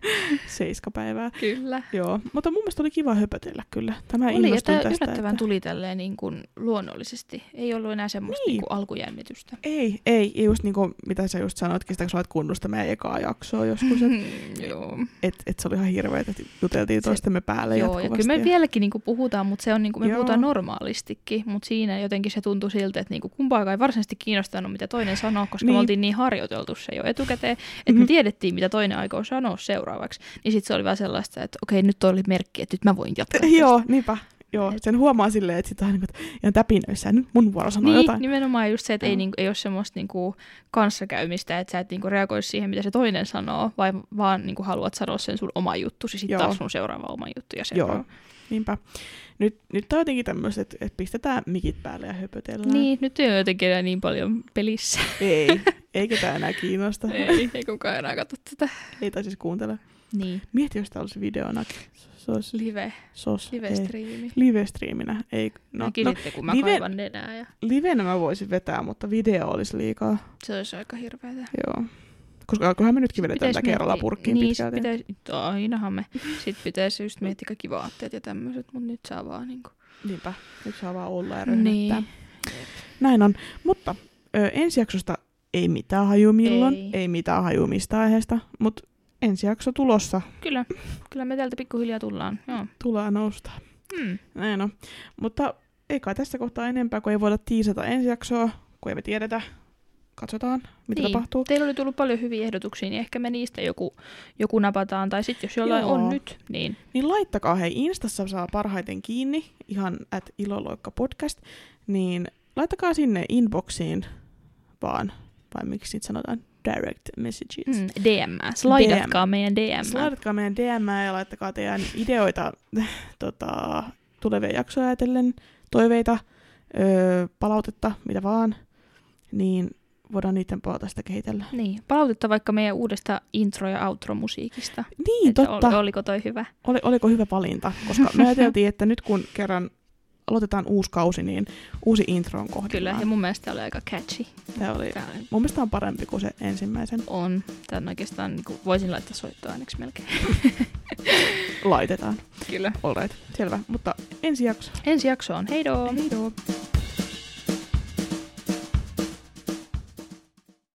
Seiskapäivää. Kyllä. Joo, mutta mun mielestä oli kiva höpötellä kyllä. Tämä Oli, että tästä. yllättävän että... tuli tälleen niin kuin luonnollisesti. Ei ollut enää semmoista Niin. niin. kuin alkujännitystä. Ei, ei, ja just niinku, mitä sä just sanoitkin, sitä kun sä olet kunnosta meidän ekaa jaksoa joskus, että Joo. et, et se oli ihan hirveet, että juteltiin toistemme päälle Joo, ja jatkuvasti. kyllä me vieläkin niinku puhutaan, mutta se on niinku, me Joo. puhutaan normaalistikin, mutta siinä jotenkin se tuntui siltä, että niinku kumpaakaan ei varsinaisesti kiinnostanut, mitä toinen sanoo, koska Niin. me oltiin niin harjoiteltu se jo etukäteen, että Mhm. me tiedettiin, mitä toinen aikoo sanoa seuraavaksi. Niin sitten se oli vaan sellaista, että okei, nyt oli merkki, että nyt mä voin jatkaa. tästä. Joo, niinpä. Joo, sen huomaa silleen, että sitä on niin ihan täpinöissä, nyt mun vuoro sanoa Niin, jotain. nimenomaan just se, että ei, niinku, ei ole semmoista niinku kanssakäymistä, että sä et niinku reagoisi siihen, mitä se toinen sanoo, vai vaan niinku haluat sanoa sen sun oma juttusi, sitten taas sun seuraava oma juttu ja seuraava. Joo, niinpä. Nyt, nyt on jotenkin tämmöiset, että, että pistetään mikit päälle ja höpötellään. Niin, nyt ei ole jotenkin enää niin paljon pelissä. Ei, ei ketään enää kiinnosta. ei, ei kukaan enää katso tätä. ei tai siis kuuntele. Niin, Mieti, jos tää olisi videona. Olisi live, sos. ei. live-striimi. Live-striiminä. Ei, No, Näkin no, sitten, kun mä live- kaivan nenää ja livenä mä voisin vetää, mutta video olisi liikaa. se olisi aika hirveetä. Joo. Koska alkoihan me nytkin vedetään tätä kerralla purkkiin niin, pitkälti. sit pitäisi, ainahan me. Sitten pitäisi just miettiä kaikki vaatteet ja tämmöiset, mutta nyt saa vaan niinku. Niinpä. Nyt saa vaan olla ja röhöttää. Niin. Näin on. Mutta ö, ensi jaksosta ei mitään haju milloin, Ei. ei, mitään haju mistä aiheesta, mutta ensi jakso tulossa Kyllä, kyllä me täältä pikkuhiljaa tullaan. Joo. tulee nousta. Hmm. Näin on. Mutta ei kai tässä kohtaa enempää, kun ei voida tiisata ensi jaksoa, kun ei me tiedetä. Katsotaan, mitä Niin. tapahtuu. Teillä oli tullut paljon hyviä ehdotuksia, niin ehkä me niistä joku, joku napataan. Tai sitten jos jollain Joo. on nyt, niin Niin laittakaa, hei, Instassa saa parhaiten kiinni, ihan at iloloikka podcast, niin laittakaa sinne inboxiin vaan, vai miksi niitä sanotaan, direct messages. mm, DM. Slaidatkaa meidän DM. Slaidatkaa meidän DM ja laittakaa teidän ideoita tota, tulevia jaksoja ajatellen, toiveita, öö, palautetta, mitä vaan, niin voidaan niiden pohjalta sitä kehitellä. Niin, palautetta vaikka meidän uudesta intro- ja outro-musiikista. Niin, Että totta. Oli, oliko toi hyvä? Oli, oliko hyvä valinta? Koska me ajateltiin, että nyt kun kerran aloitetaan uusi kausi, niin uusi intro on kohdillaan. Kyllä, ja mun mielestä oli aika catchy. Tämä oli, Tää mun mielestä on parempi kuin se ensimmäisen. on. Tän oikeastaan niin kuin, voisin laittaa soittoaineeksi melkein. Laitetaan. Kyllä. Alright, selvä. Mutta ensi jakso. Ensi jakso on heidoo! Heidoo.